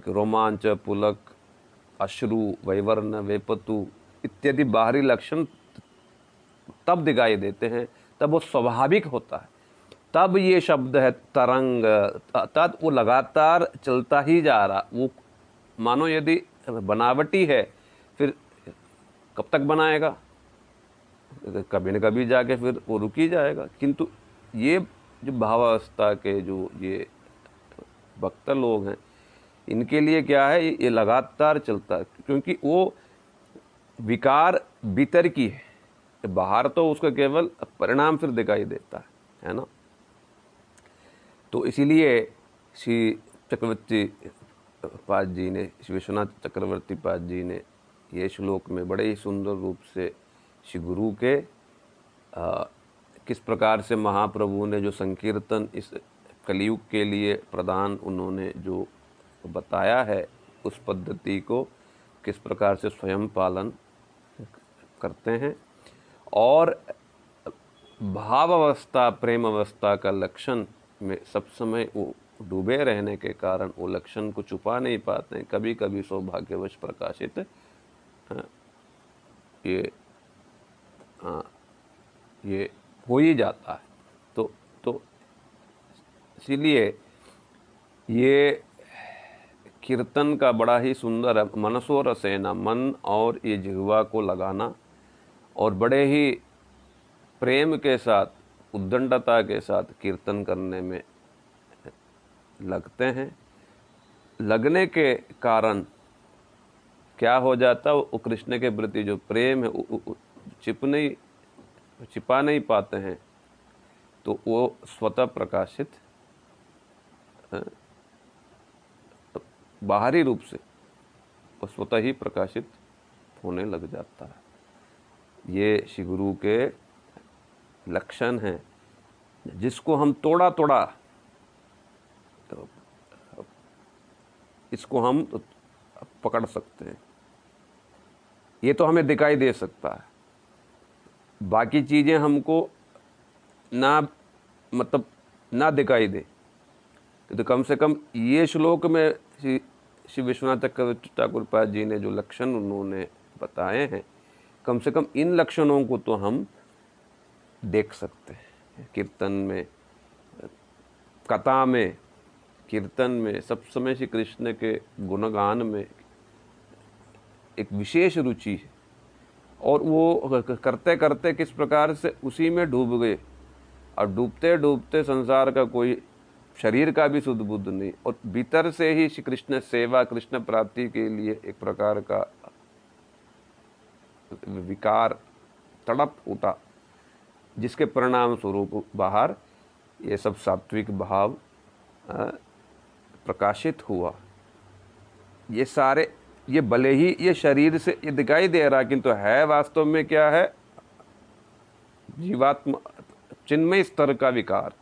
रोमांच, पुलक, अश्रु, वैवर्ण, वेपतु इत्यादि बाहरी लक्षण तब दिखाई देते हैं, तब वो स्वाभाविक होता है। तब ये शब्द है तरंग तब वो लगातार चलता ही जा रहा। वो मानो यदि बनावटी है, फिर कब तक बनाएगा? कभी न कभी जाके फिर वो रुक ही जाएगा। किंतु ये जो भावावस्था के जो ये भक्त लोग हैं, इनके लिए क्या है, ये लगातार चलता है। क्योंकि वो विकार भीतर की है। बाहर तो उसका केवल परिणाम फिर दिखाई देता है है ना? तो इसीलिए श्री चक्रवर्ती पाद जी ने, श्री विश्वनाथ चक्रवर्ती पाद जी ने ये श्लोक में बड़े ही सुंदर रूप से श्री गुरु के आ, किस प्रकार से महाप्रभु ने जो संकीर्तन इस कलयुग के लिए प्रदान उन्होंने जो बताया है उस पद्धति को किस प्रकार से स्वयं पालन करते हैं। और भाव अवस्था प्रेम अवस्था का लक्षण में सब समय वो डूबे रहने के कारण वो लक्षण को छुपा नहीं पाते कभी कभी सौभाग्यवश प्रकाशित ये आ, ये हो ही जाता है। तो तो इसीलिए ये कीर्तन का बड़ा ही सुंदर है। मनसो रसेना, मन और ये जिहवा को लगाना और बड़े ही प्रेम के साथ, उद्दंडता के साथ कीर्तन करने में लगते हैं। लगने के कारण क्या हो जाता है, वो कृष्ण के प्रति जो प्रेम है छिप नहीं, छिपा नहीं पाते हैं तो वो स्वतः प्रकाशित बाहरी रूप से वो स्वतः ही प्रकाशित होने लग जाता है। ये श्री गुरु के लक्षण हैं, जिसको हम तोड़ा तोड़ा तो इसको हम पकड़ सकते हैं। ये तो हमें दिखाई दे सकता है। बाकी चीज़ें हमको ना मतलब ना दिखाई दे। तो कम से कम ये श्लोक में श्री श्री विश्वनाथ ठाकुर पाद जी ने जो लक्षण उन्होंने बताए हैं, कम से कम इन लक्षणों को तो हम देख सकते हैं। कीर्तन में, कथा में, कीर्तन में, सब समय श्री कृष्ण के गुणगान में एक विशेष रुचि है। और वो करते करते किस प्रकार से उसी में डूब गए। और डूबते डूबते संसार का कोई शरीर का भी शुद्ध बुद्ध नहीं, और भीतर से ही श्री कृष्ण सेवा, कृष्ण प्राप्ति के लिए एक प्रकार का विकार, तड़प उठा, जिसके परिणाम स्वरूप बाहर ये सब सात्विक भाव प्रकाशित हुआ। ये सारे ये भले ही ये शरीर से ये दिखाई दे रहा किंतु तो है वास्तव में क्या है? जीवात्मा, चिन्मय स्तर का विकार।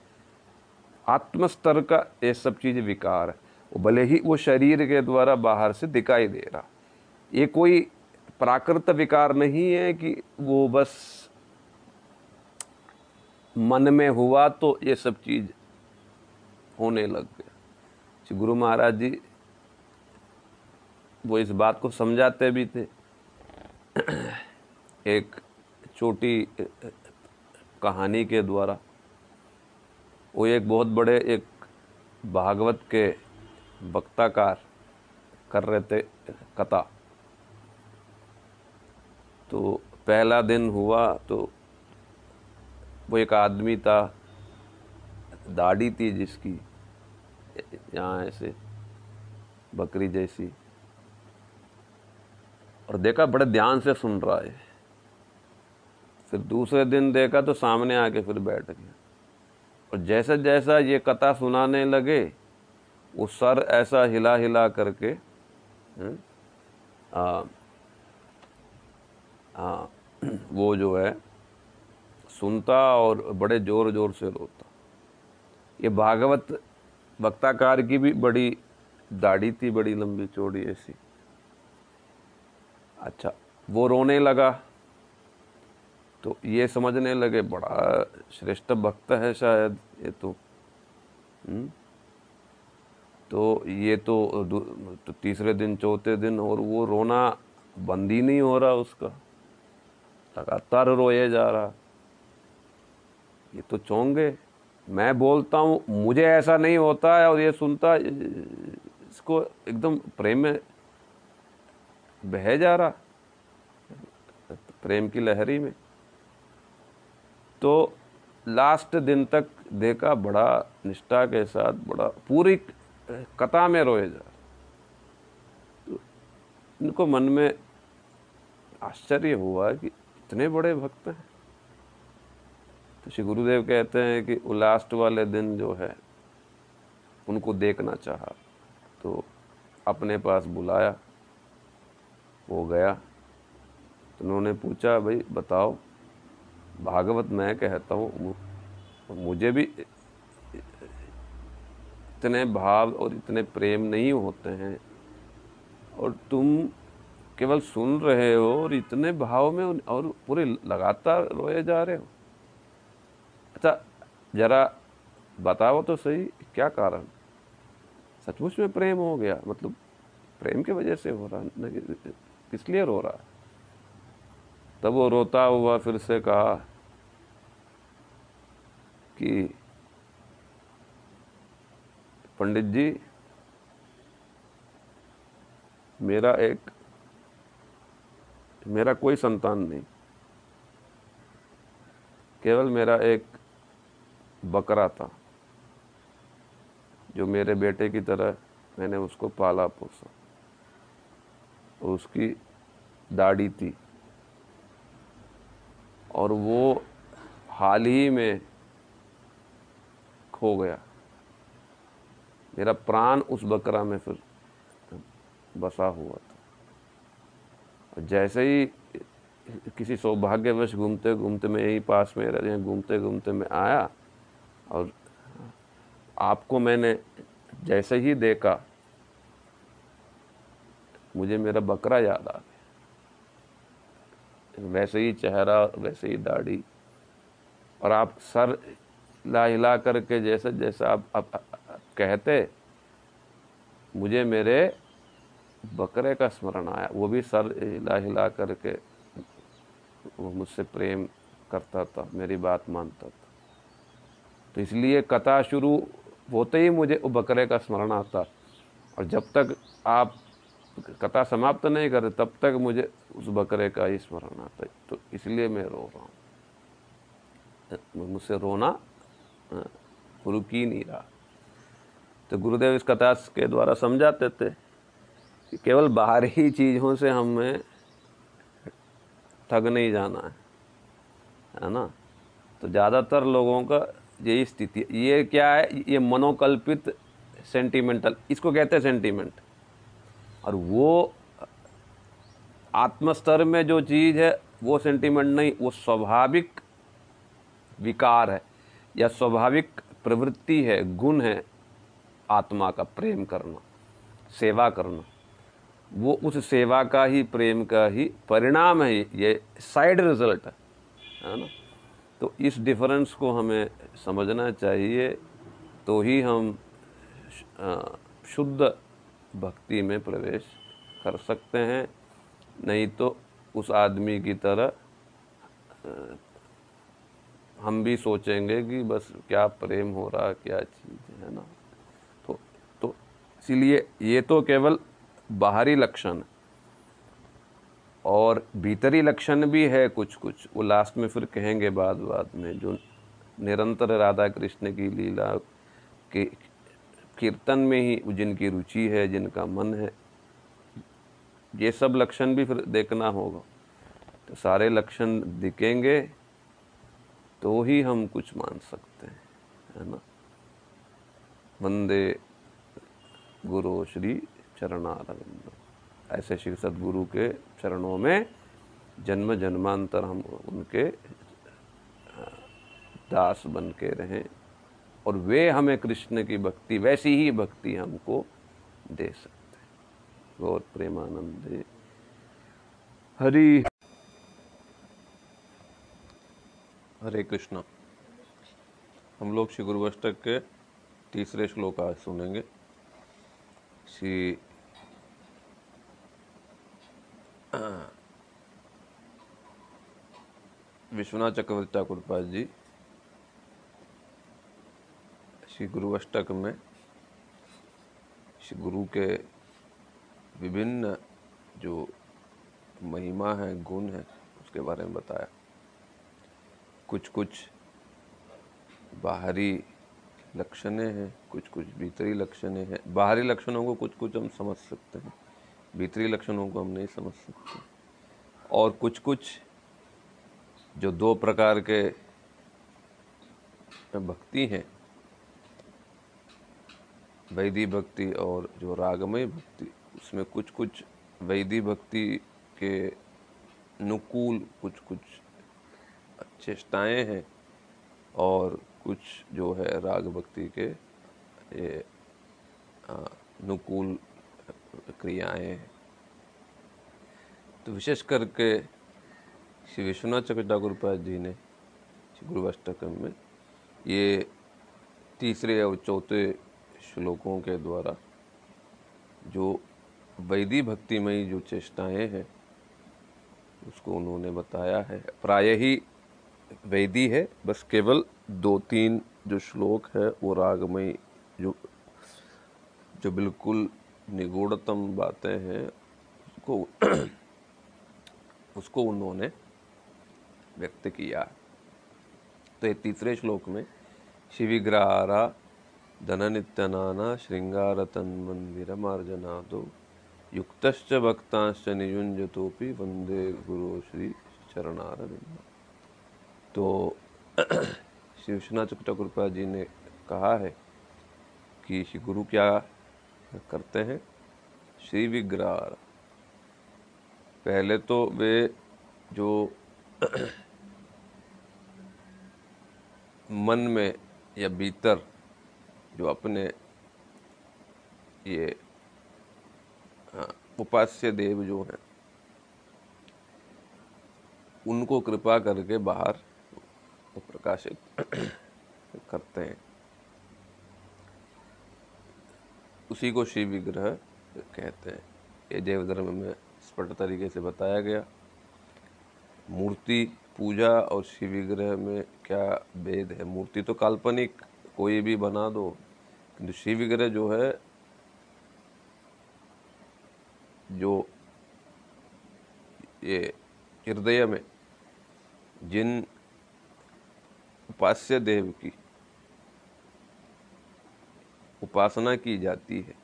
आत्म स्तर का ये सब चीज़ विकार है। वो भले ही वो शरीर के द्वारा बाहर से दिखाई दे रहा ये कोई प्राकृत विकार नहीं है कि वो बस मन में हुआ तो ये सब चीज़ होने लग गया। गुरु महाराज जी वो इस बात को समझाते भी थे। एक छोटी कहानी के द्वारा, वो एक बहुत बड़े, एक भागवत के वक्ताकार कर रहे थे कथा। तो पहला दिन हुआ तो वो एक आदमी था, दाढ़ी थी जिसकी, यहाँ ऐसे बकरी जैसी। और देखा बड़े ध्यान से सुन रहा है। फिर दूसरे दिन देखा तो सामने आके फिर बैठ गया। और जैसा जैसा ये कथा सुनाने लगे वो सर ऐसा हिला हिला करके हम्म, आ, आ, वो जो है सुनता और बड़े ज़ोर ज़ोर से रोता। ये भागवत वक्ताकार की भी बड़ी दाढ़ी थी बड़ी लंबी चौड़ी ऐसी। अच्छा वो रोने लगा तो ये समझने लगे बड़ा श्रेष्ठ भक्त है शायद ये तो हुँ? हम्म? तो ये तो, तो तीसरे दिन चौथे दिन और वो रोना बंद ही नहीं हो रहा उसका लगातार रोए जा रहा ये तो चौंगे मैं बोलता हूँ मुझे ऐसा नहीं होता है और ये सुनता इसको एकदम प्रेम में बह जा रहा प्रेम की लहरी में। तो लास्ट दिन तक देखा बड़ा निष्ठा के साथ, बड़ा पूरी कथा में रोए जा। तो इनको मन में आश्चर्य हुआ कि इतने बड़े भक्त हैं। तो श्री गुरुदेव कहते हैं कि वो लास्ट वाले दिन जो है, उनको देखना चाहा तो अपने पास बुलाया। वो गया। तो उन्होंने पूछा, भाई, बताओ, भागवत मैं कहता हूँ मुझे भी इतने भाव और इतने प्रेम नहीं होते हैं। और तुम केवल सुन रहे हो और इतने भाव में और पूरे लगातार रोए जा रहे हो। अच्छा जरा बताओ तो सही, क्या कारण? सचमुच में प्रेम हो गया मतलब प्रेम की वजह से हो रहा किस लिए रो रहा है? तब वो रोता हुआ फिर से कहा कि, पंडित जी, मेरा एक, मेरा कोई संतान नहीं। केवल मेरा एक बकरा था, जो मेरे बेटे की तरह मैंने उसको पाला पोसा। उसकी दाढ़ी थी। और वो हाल ही में खो गया। मेरा प्राण उस बकरा में फिर बसा हुआ था। और जैसे ही किसी सौभाग्यवश घूमते घूमते मैं यहीं पास में रह घूमते घूमते मैं आया और आपको मैंने जैसे ही देखा मुझे मेरा बकरा याद आ गया। वैसे ही चेहरा वैसे ही दाढ़ी। और आप सर हिला हिला करके जैसे जैसा आप, आप, आप कहते मुझे मेरे बकरे का स्मरण आया। वो भी सर हिला हिला करके वो मुझसे प्रेम करता था मेरी बात मानता था। तो इसलिए कथा शुरू होते ही मुझे वो बकरे का स्मरण आता। और जब तक आप कथा समाप्त नहीं करे, तब तक मुझे उस बकरे का ही स्मरण आता है। तो इसलिए मैं रो रहा हूँ। मुझसे रोना रुक ही नहीं रहा। तो गुरुदेव इस कथा के द्वारा समझाते थे कि केवल बाहरी चीज़ों से हमें ठग नहीं जाना है है ना? तो ज़्यादातर लोगों का यही स्थिति ये क्या है? ये मनोकल्पित सेंटिमेंटल इसको कहते हैं सेंटिमेंट और वो आत्मस्तर में जो चीज़ है, वो सेंटिमेंट नहीं, वो स्वाभाविक विकार है, या स्वाभाविक प्रवृत्ति है, गुण है, आत्मा का प्रेम करना, सेवा करना। वो उस सेवा का ही, प्रेम का ही परिणाम है, ये साइड रिज़ल्ट है है ना? तो इस डिफरेंस को हमें समझना चाहिए तो ही हम शुद्ध भक्ति में प्रवेश कर सकते हैं। नहीं तो उस आदमी की तरह हम भी सोचेंगे कि बस क्या प्रेम हो रहा, क्या चीज़ है ना। तो तो इसीलिए ये तो केवल बाहरी लक्षण और भीतरी लक्षण भी है कुछ कुछ वो लास्ट में फिर कहेंगे बाद बाद में, जो निरंतर राधा कृष्ण की लीला के कीर्तन में ही जिनकी रुचि है, जिनका मन है, ये सब लक्षण भी फिर देखना होगा। तो सारे लक्षण दिखेंगे तो ही हम कुछ मान सकते हैं, है ना? वंदे गुरु श्री चरणारविंद। ऐसे श्री सदगुरु के चरणों में जन्म जन्मांतर हम उनके दास बन के रहें। और वे हमें कृष्ण की भक्ति, वैसी ही भक्ति हमको दे सकते हैं। गौर प्रेमानंदे हरि हरे कृष्णा। हम लोग श्री गुरुवष्टक के तीसरे श्लोक आज सुनेंगे। श्री विश्वनाथ चक्रवर्ती ठाकुर जी श्री गुरु अष्टक में श्री गुरु के विभिन्न जो महिमा है, गुण है, उसके बारे में बताया। कुछ कुछ बाहरी लक्षणें हैं कुछ कुछ भीतरी लक्षणें हैं। बाहरी लक्षणों को कुछ कुछ हम समझ सकते हैं, भीतरी लक्षणों को हम नहीं समझ सकते। और कुछ कुछ जो दो प्रकार के भक्ति हैं वैदी भक्ति और जो रागमय भक्ति, उसमें कुछ कुछ वैदी भक्ति के अनुकूल कुछ कुछ चेष्टाएँ हैं और कुछ जो है राग भक्ति के ये अनुकूल क्रियाएँ हैं। तो विशेष करके श्री विश्वनाथ चक्र ठाकुरपाद जी ने गुरुवाष्टकम में ये तीसरे और चौथे श्लोकों के द्वारा, जो वैदी भक्तिमयी जो चेष्टाएँ हैं, उसको उन्होंने बताया है। प्राय ही वैदी है, बस केवल दो तीन जो श्लोक है, वो रागमय, जो जो बिल्कुल निगूढ़तम बातें हैं, उसको उसको उन्होंने व्यक्त किया तो ये तीसरे श्लोक में, शिविग्रहारा धननित्यनाना श्रृंगार तन्मंदिर मार्जनादो युक्तश्च भक्ताश्च नियुंजतोपि वंदे गुरु श्री चरणारविंद तो श्री विश्वनाथ ठाकुर जी ने कहा है कि श्री गुरु क्या करते हैं? श्री विग्रह पहले तो वे जो मन में या भीतर जो अपने ये उपास्य देव जो हैं, उनको कृपा करके बाहर प्रकाशित करते हैं। उसी को शिव विग्रह कहते हैं। ये जैव धर्म में स्पष्ट तरीके से बताया गया। मूर्ति पूजा और शिव विग्रह में क्या भेद है? मूर्ति तो काल्पनिक कोई भी बना दो किंतु शिव विग्रह जो है, जो ये हृदय में, जिन उपास्य देव की उपासना की जाती है,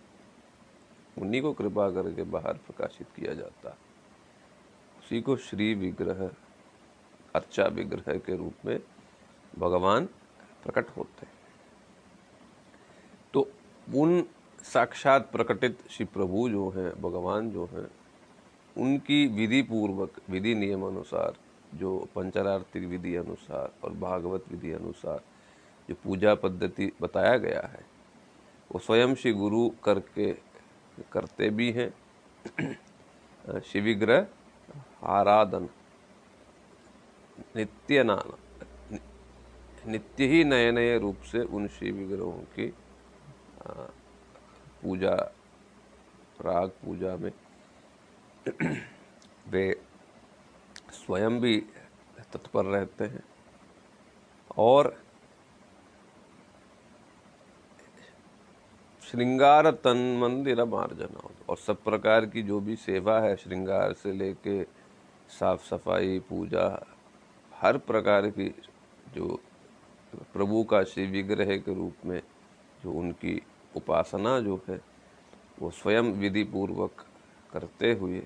उन्हीं को कृपा करके बाहर प्रकाशित किया जाता उसी को श्री विग्रह, अर्चा विग्रह के रूप में भगवान प्रकट होते हैं। उन साक्षात प्रकटित श्री प्रभु जो हैं, भगवान जो हैं, उनकी विधि पूर्वक विधि नियम अनुसार जो पंचरार्थिक विधि अनुसार और भागवत विधि अनुसार जो पूजा पद्धति बताया गया है, वो स्वयं श्री गुरु करके, करते भी हैं। शिविग्रह, आराधन, नित्य नाना नित्य ही नए नए रूप से उन शिव विग्रहों की पूजा, राग पूजा में वे स्वयं भी तत्पर रहते हैं और श्रृंगार तन मंदिर मार्जना और सब प्रकार की जो भी सेवा है श्रृंगार से लेके साफ़ सफ़ाई, पूजा, हर प्रकार की जो प्रभु का शिव विग्रह के रूप में जो उनकी उपासना जो है, वो स्वयं विधि पूर्वक करते हुए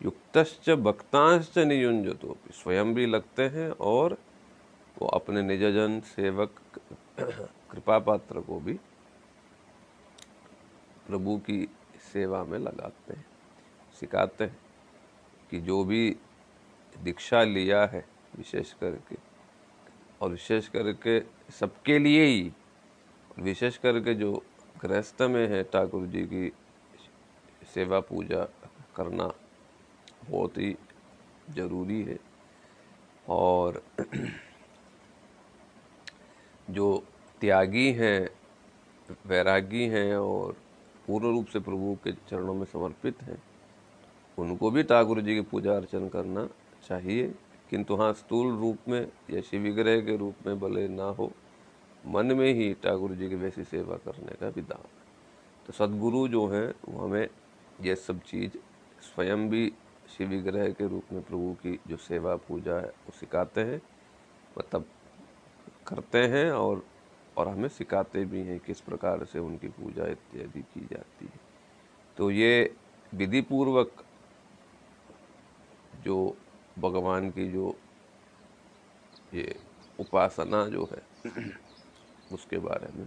युक्तश्च भक्तांश्च नियुंजतो स्वयं भी लगते हैं और वो अपने निजजन सेवक कृपा पात्र को भी प्रभु की सेवा में लगाते हैं, सिखाते हैं कि जो भी दीक्षा लिया है, विशेष करके, और विशेष करके सबके लिए ही विशेष करके जो गृहस्थ में है ठाकुर जी की सेवा पूजा करना बहुत ही ज़रूरी है। और जो त्यागी हैं, वैरागी हैं और पूर्ण रूप से प्रभु के चरणों में समर्पित हैं, उनको भी ठाकुर जी की पूजा अर्चन करना चाहिए। किंतु हाँ स्थूल रूप में या शिव विग्रह के रूप में भले ना हो मन में ही ठाकुर जी की वैसी सेवा करने का विधान है। तो सदगुरु जो हैं, वो हमें ये सब चीज़ स्वयं भी शिव विग्रह के रूप में प्रभु की जो सेवा पूजा है, वो सिखाते हैं मतलब करते हैं और और हमें सिखाते भी हैं किस प्रकार से उनकी पूजा इत्यादि की जाती है। तो ये विधि पूर्वक जो भगवान की जो ये उपासना जो है उसके बारे में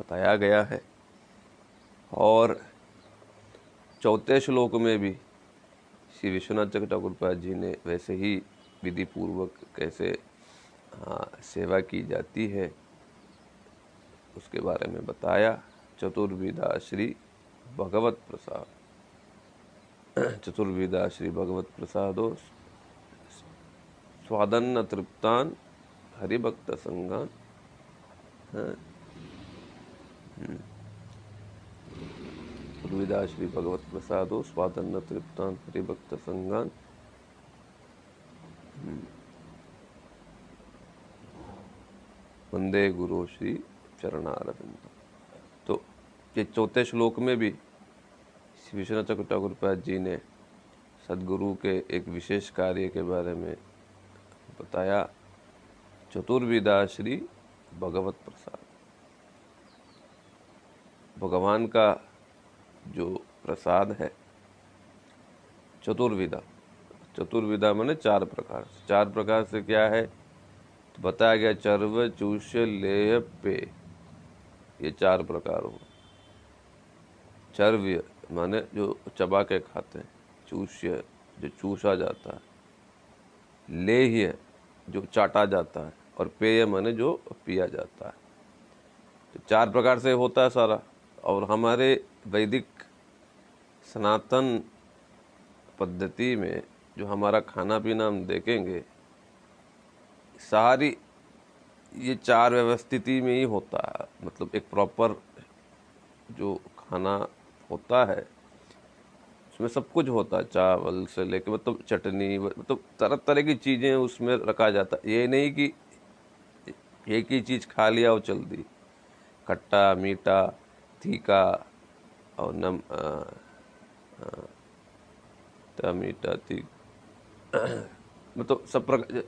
बताया गया है। और चौथे श्लोक में भी श्री विश्वनाथ चक्र ठाकुर जी ने वैसे ही विधि पूर्वक कैसे हाँ, सेवा की जाती है उसके बारे में बताया। चतुर्विदा श्री भगवत प्रसाद। चतुर्विदा श्री भगवत प्रसादो स्वादन्न तृप्तान हरिभक्त संगान हाँ। श्री भगवत प्रसादो स्वादन्न तृप्तान हरिभक्त संगान वंदे गुरु श्री चरणारविंद तो ये चौथे श्लोक में भी श्री विश्वनाथ चक्र ठाकुर जी ने सदगुरु के एक विशेष कार्य के बारे में बताया। चतुर्विदा श्री भगवत प्रसाद भगवान का जो प्रसाद है चतुर्विदा चतुर्विदा मैंने चार प्रकार से। चार प्रकार से क्या है? तो बताया गया चर्व चूष्य लेह, पे। ये चार प्रकार हो। चर्व्य माने जो चबा के खाते हैं। चूष्य जो चूसा जाता है। लेह्य जो चाटा जाता है। और पेय माने जो पिया जाता है। तो चार प्रकार से होता है सारा। और हमारे वैदिक सनातन पद्धति में जो हमारा खाना पीना हम देखेंगे, सारी ये चार व्यवस्थिति में ही होता है। मतलब एक प्रॉपर जो खाना होता है, उसमें सब कुछ होता है। चावल से लेकर मतलब चटनी मतलब तरह तरह की चीज़ें उसमें रखा जाता ये नहीं कि एक ही चीज़ खा लिया और चल दी। खट्टा, मीठा तीखा और नम तीख मतलब सब प्रकार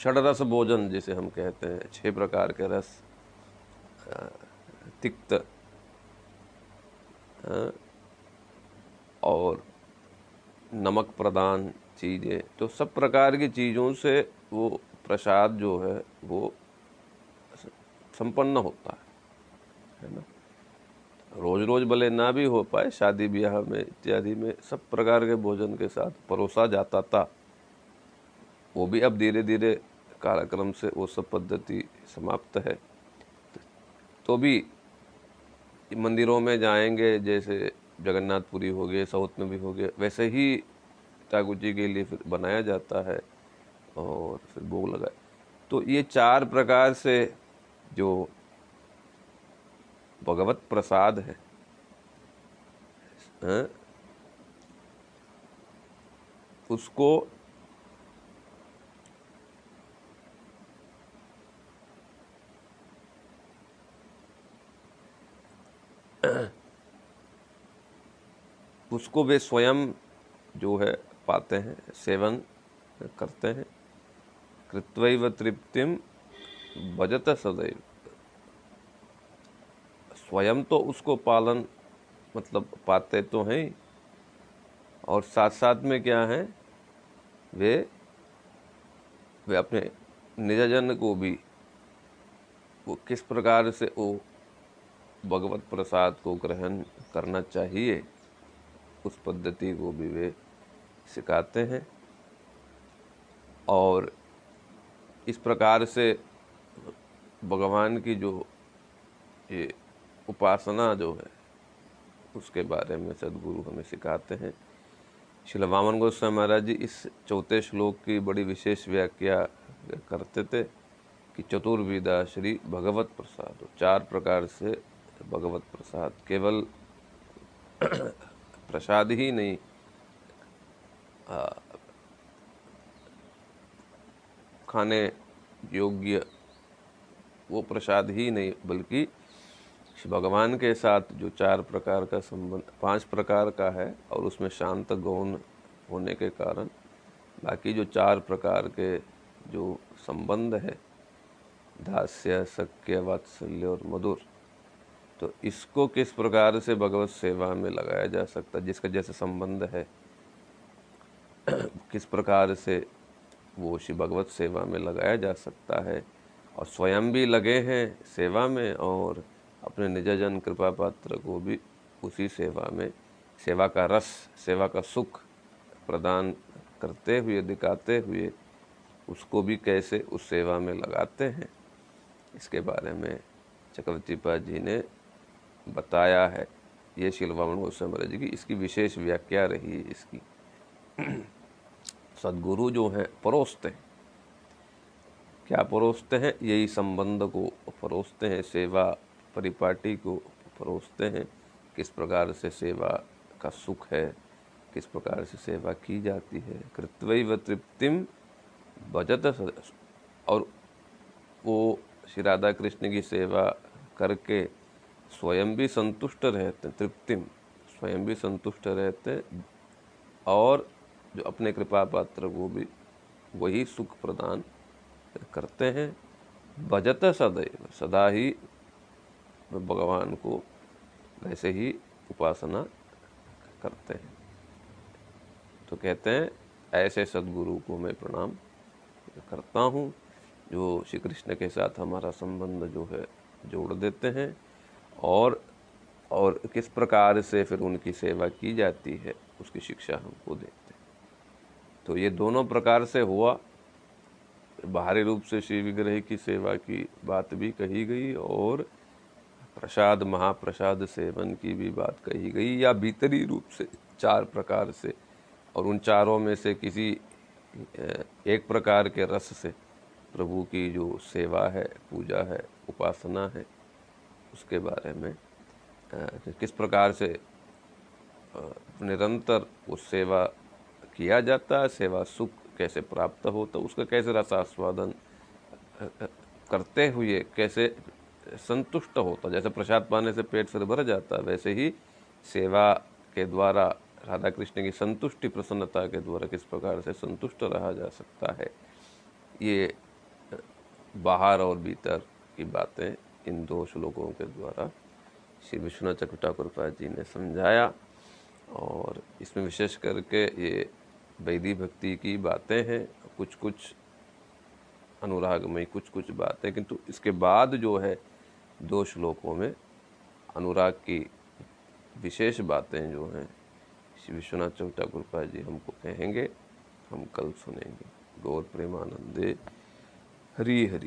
षडरस भोजन जिसे हम कहते हैं, छह प्रकार के रस तिक्त और नमक प्रदान चीज़ें। तो सब प्रकार की चीज़ों से वो प्रसाद जो है, वो संपन्न होता है है ना? रोज रोज भले ना भी हो पाए, शादी, ब्याह में इत्यादि में सब प्रकार के भोजन के साथ परोसा जाता था। वो भी अब धीरे धीरे कार्यक्रम से वो सब पद्धति समाप्त है। तो भी मंदिरों में जाएँगे, जैसे जगन्नाथपुरी हो गए, साउथ में भी हो गए, वैसे ही ठाकुर जी के लिए फिर बनाया जाता है और फिर भोग लगाए। तो ये चार प्रकार से जो भगवत प्रसाद है, है? उसको उसको वे स्वयं जो है पाते हैं सेवन करते हैं। कृत्व तृप्तिम भजत सदैव। स्वयं तो उसको पालन मतलब पाते तो हैं। और साथ साथ में क्या है, वे वे अपने निजजन को भी, वो किस प्रकार से वो भगवत प्रसाद को ग्रहण करना चाहिए, उस पद्धति को भी वे सिखाते हैं। और इस प्रकार से भगवान की जो ये उपासना जो है, उसके बारे में सदगुरु हमें सिखाते हैं। शिल वामन गोस्वामी महाराज जी इस चौथे श्लोक की बड़ी विशेष व्याख्या करते थे कि चतुर्विदा श्री भगवत प्रसाद। चार प्रकार से भगवत प्रसाद केवल प्रसाद ही नहीं खाने योग्य वो प्रसाद ही नहीं, बल्कि भगवान के साथ जो चार प्रकार का संबंध, पाँच प्रकार का है और उसमें शांत गौण होने के कारण बाकी जो चार प्रकार के जो संबंध है, दास्य सक्य वात्सल्य और मधुर तो इसको किस प्रकार से भगवत सेवा में लगाया जा सकता है, जिसका जैसे संबंध है, किस प्रकार से वो श्री भगवत सेवा में लगाया जा सकता है और स्वयं भी लगे हैं सेवा में और अपने निजजन कृपा पात्र को भी उसी सेवा में, सेवा का रस, सेवा का सुख प्रदान करते हुए, दिखाते हुए उसको भी कैसे उस सेवा में लगाते हैं, इसके बारे में चक्रवर्ती पाद जी ने बताया है। ये शिलवामण गोस्वामी जी की इसकी विशेष व्याख्या रही है इसकी। सदगुरु जो हैं, परोसते हैं। क्या परोसते हैं? यही संबंध को परोसते हैं, सेवा परिपाटी को परोसते हैं, किस प्रकार से सेवा का सुख है, किस प्रकार से सेवा की जाती है। कृत्व तृप्तिम भजत और वो श्री राधा कृष्ण की सेवा करके स्वयं भी संतुष्ट रहते तृप्तिम स्वयं भी संतुष्ट रहते, और जो अपने कृपा पात्र को भी वही सुख प्रदान करते हैं। भजत सदैव, सदा ही भगवान को वैसे ही उपासना करते हैं। तो कहते हैं, ऐसे सदगुरु को मैं प्रणाम करता हूँ, जो श्री कृष्ण के साथ हमारा संबंध जो है, जोड़ देते हैं और और किस प्रकार से फिर उनकी सेवा की जाती है, उसकी शिक्षा हमको देते हैं। तो ये दोनों प्रकार से हुआ। बाहरी रूप से श्री विग्रह की सेवा की बात भी कही गई और प्रसाद, महाप्रसाद सेवन की भी बात कही गई या भीतरी रूप से चार प्रकार से? और उन चारों में से किसी एक प्रकार के रस से प्रभु की जो सेवा है, पूजा है, उपासना है, उसके बारे में किस प्रकार से निरंतर उस सेवा किया जाता है, सेवा सुख कैसे प्राप्त होता उसका कैसे रसास्वादन करते हुए, कैसे संतुष्ट होता जैसे प्रसाद पाने से पेट फिर भर जाता है, वैसे ही सेवा के द्वारा राधा कृष्ण की संतुष्टि, प्रसन्नता के द्वारा किस प्रकार से संतुष्ट रहा जा सकता है, ये, बाहर और भीतर की बातें इन दो श्लोकों के द्वारा श्री विश्वनाथ चक्र ठाकुर जी ने समझाया। और इसमें विशेष करके ये वैदी भक्ति की बातें हैं कुछ कुछ अनुराग में कुछ कुछ बातें, किंतु इसके बाद जो है दो श्लोकों में अनुराग की विशेष बातें जो हैं, श्री विश्वनाथ चौटा कृपा जी हमको कहेंगे, हम कल सुनेंगे। गौर प्रेमानंदे। हरी हरी।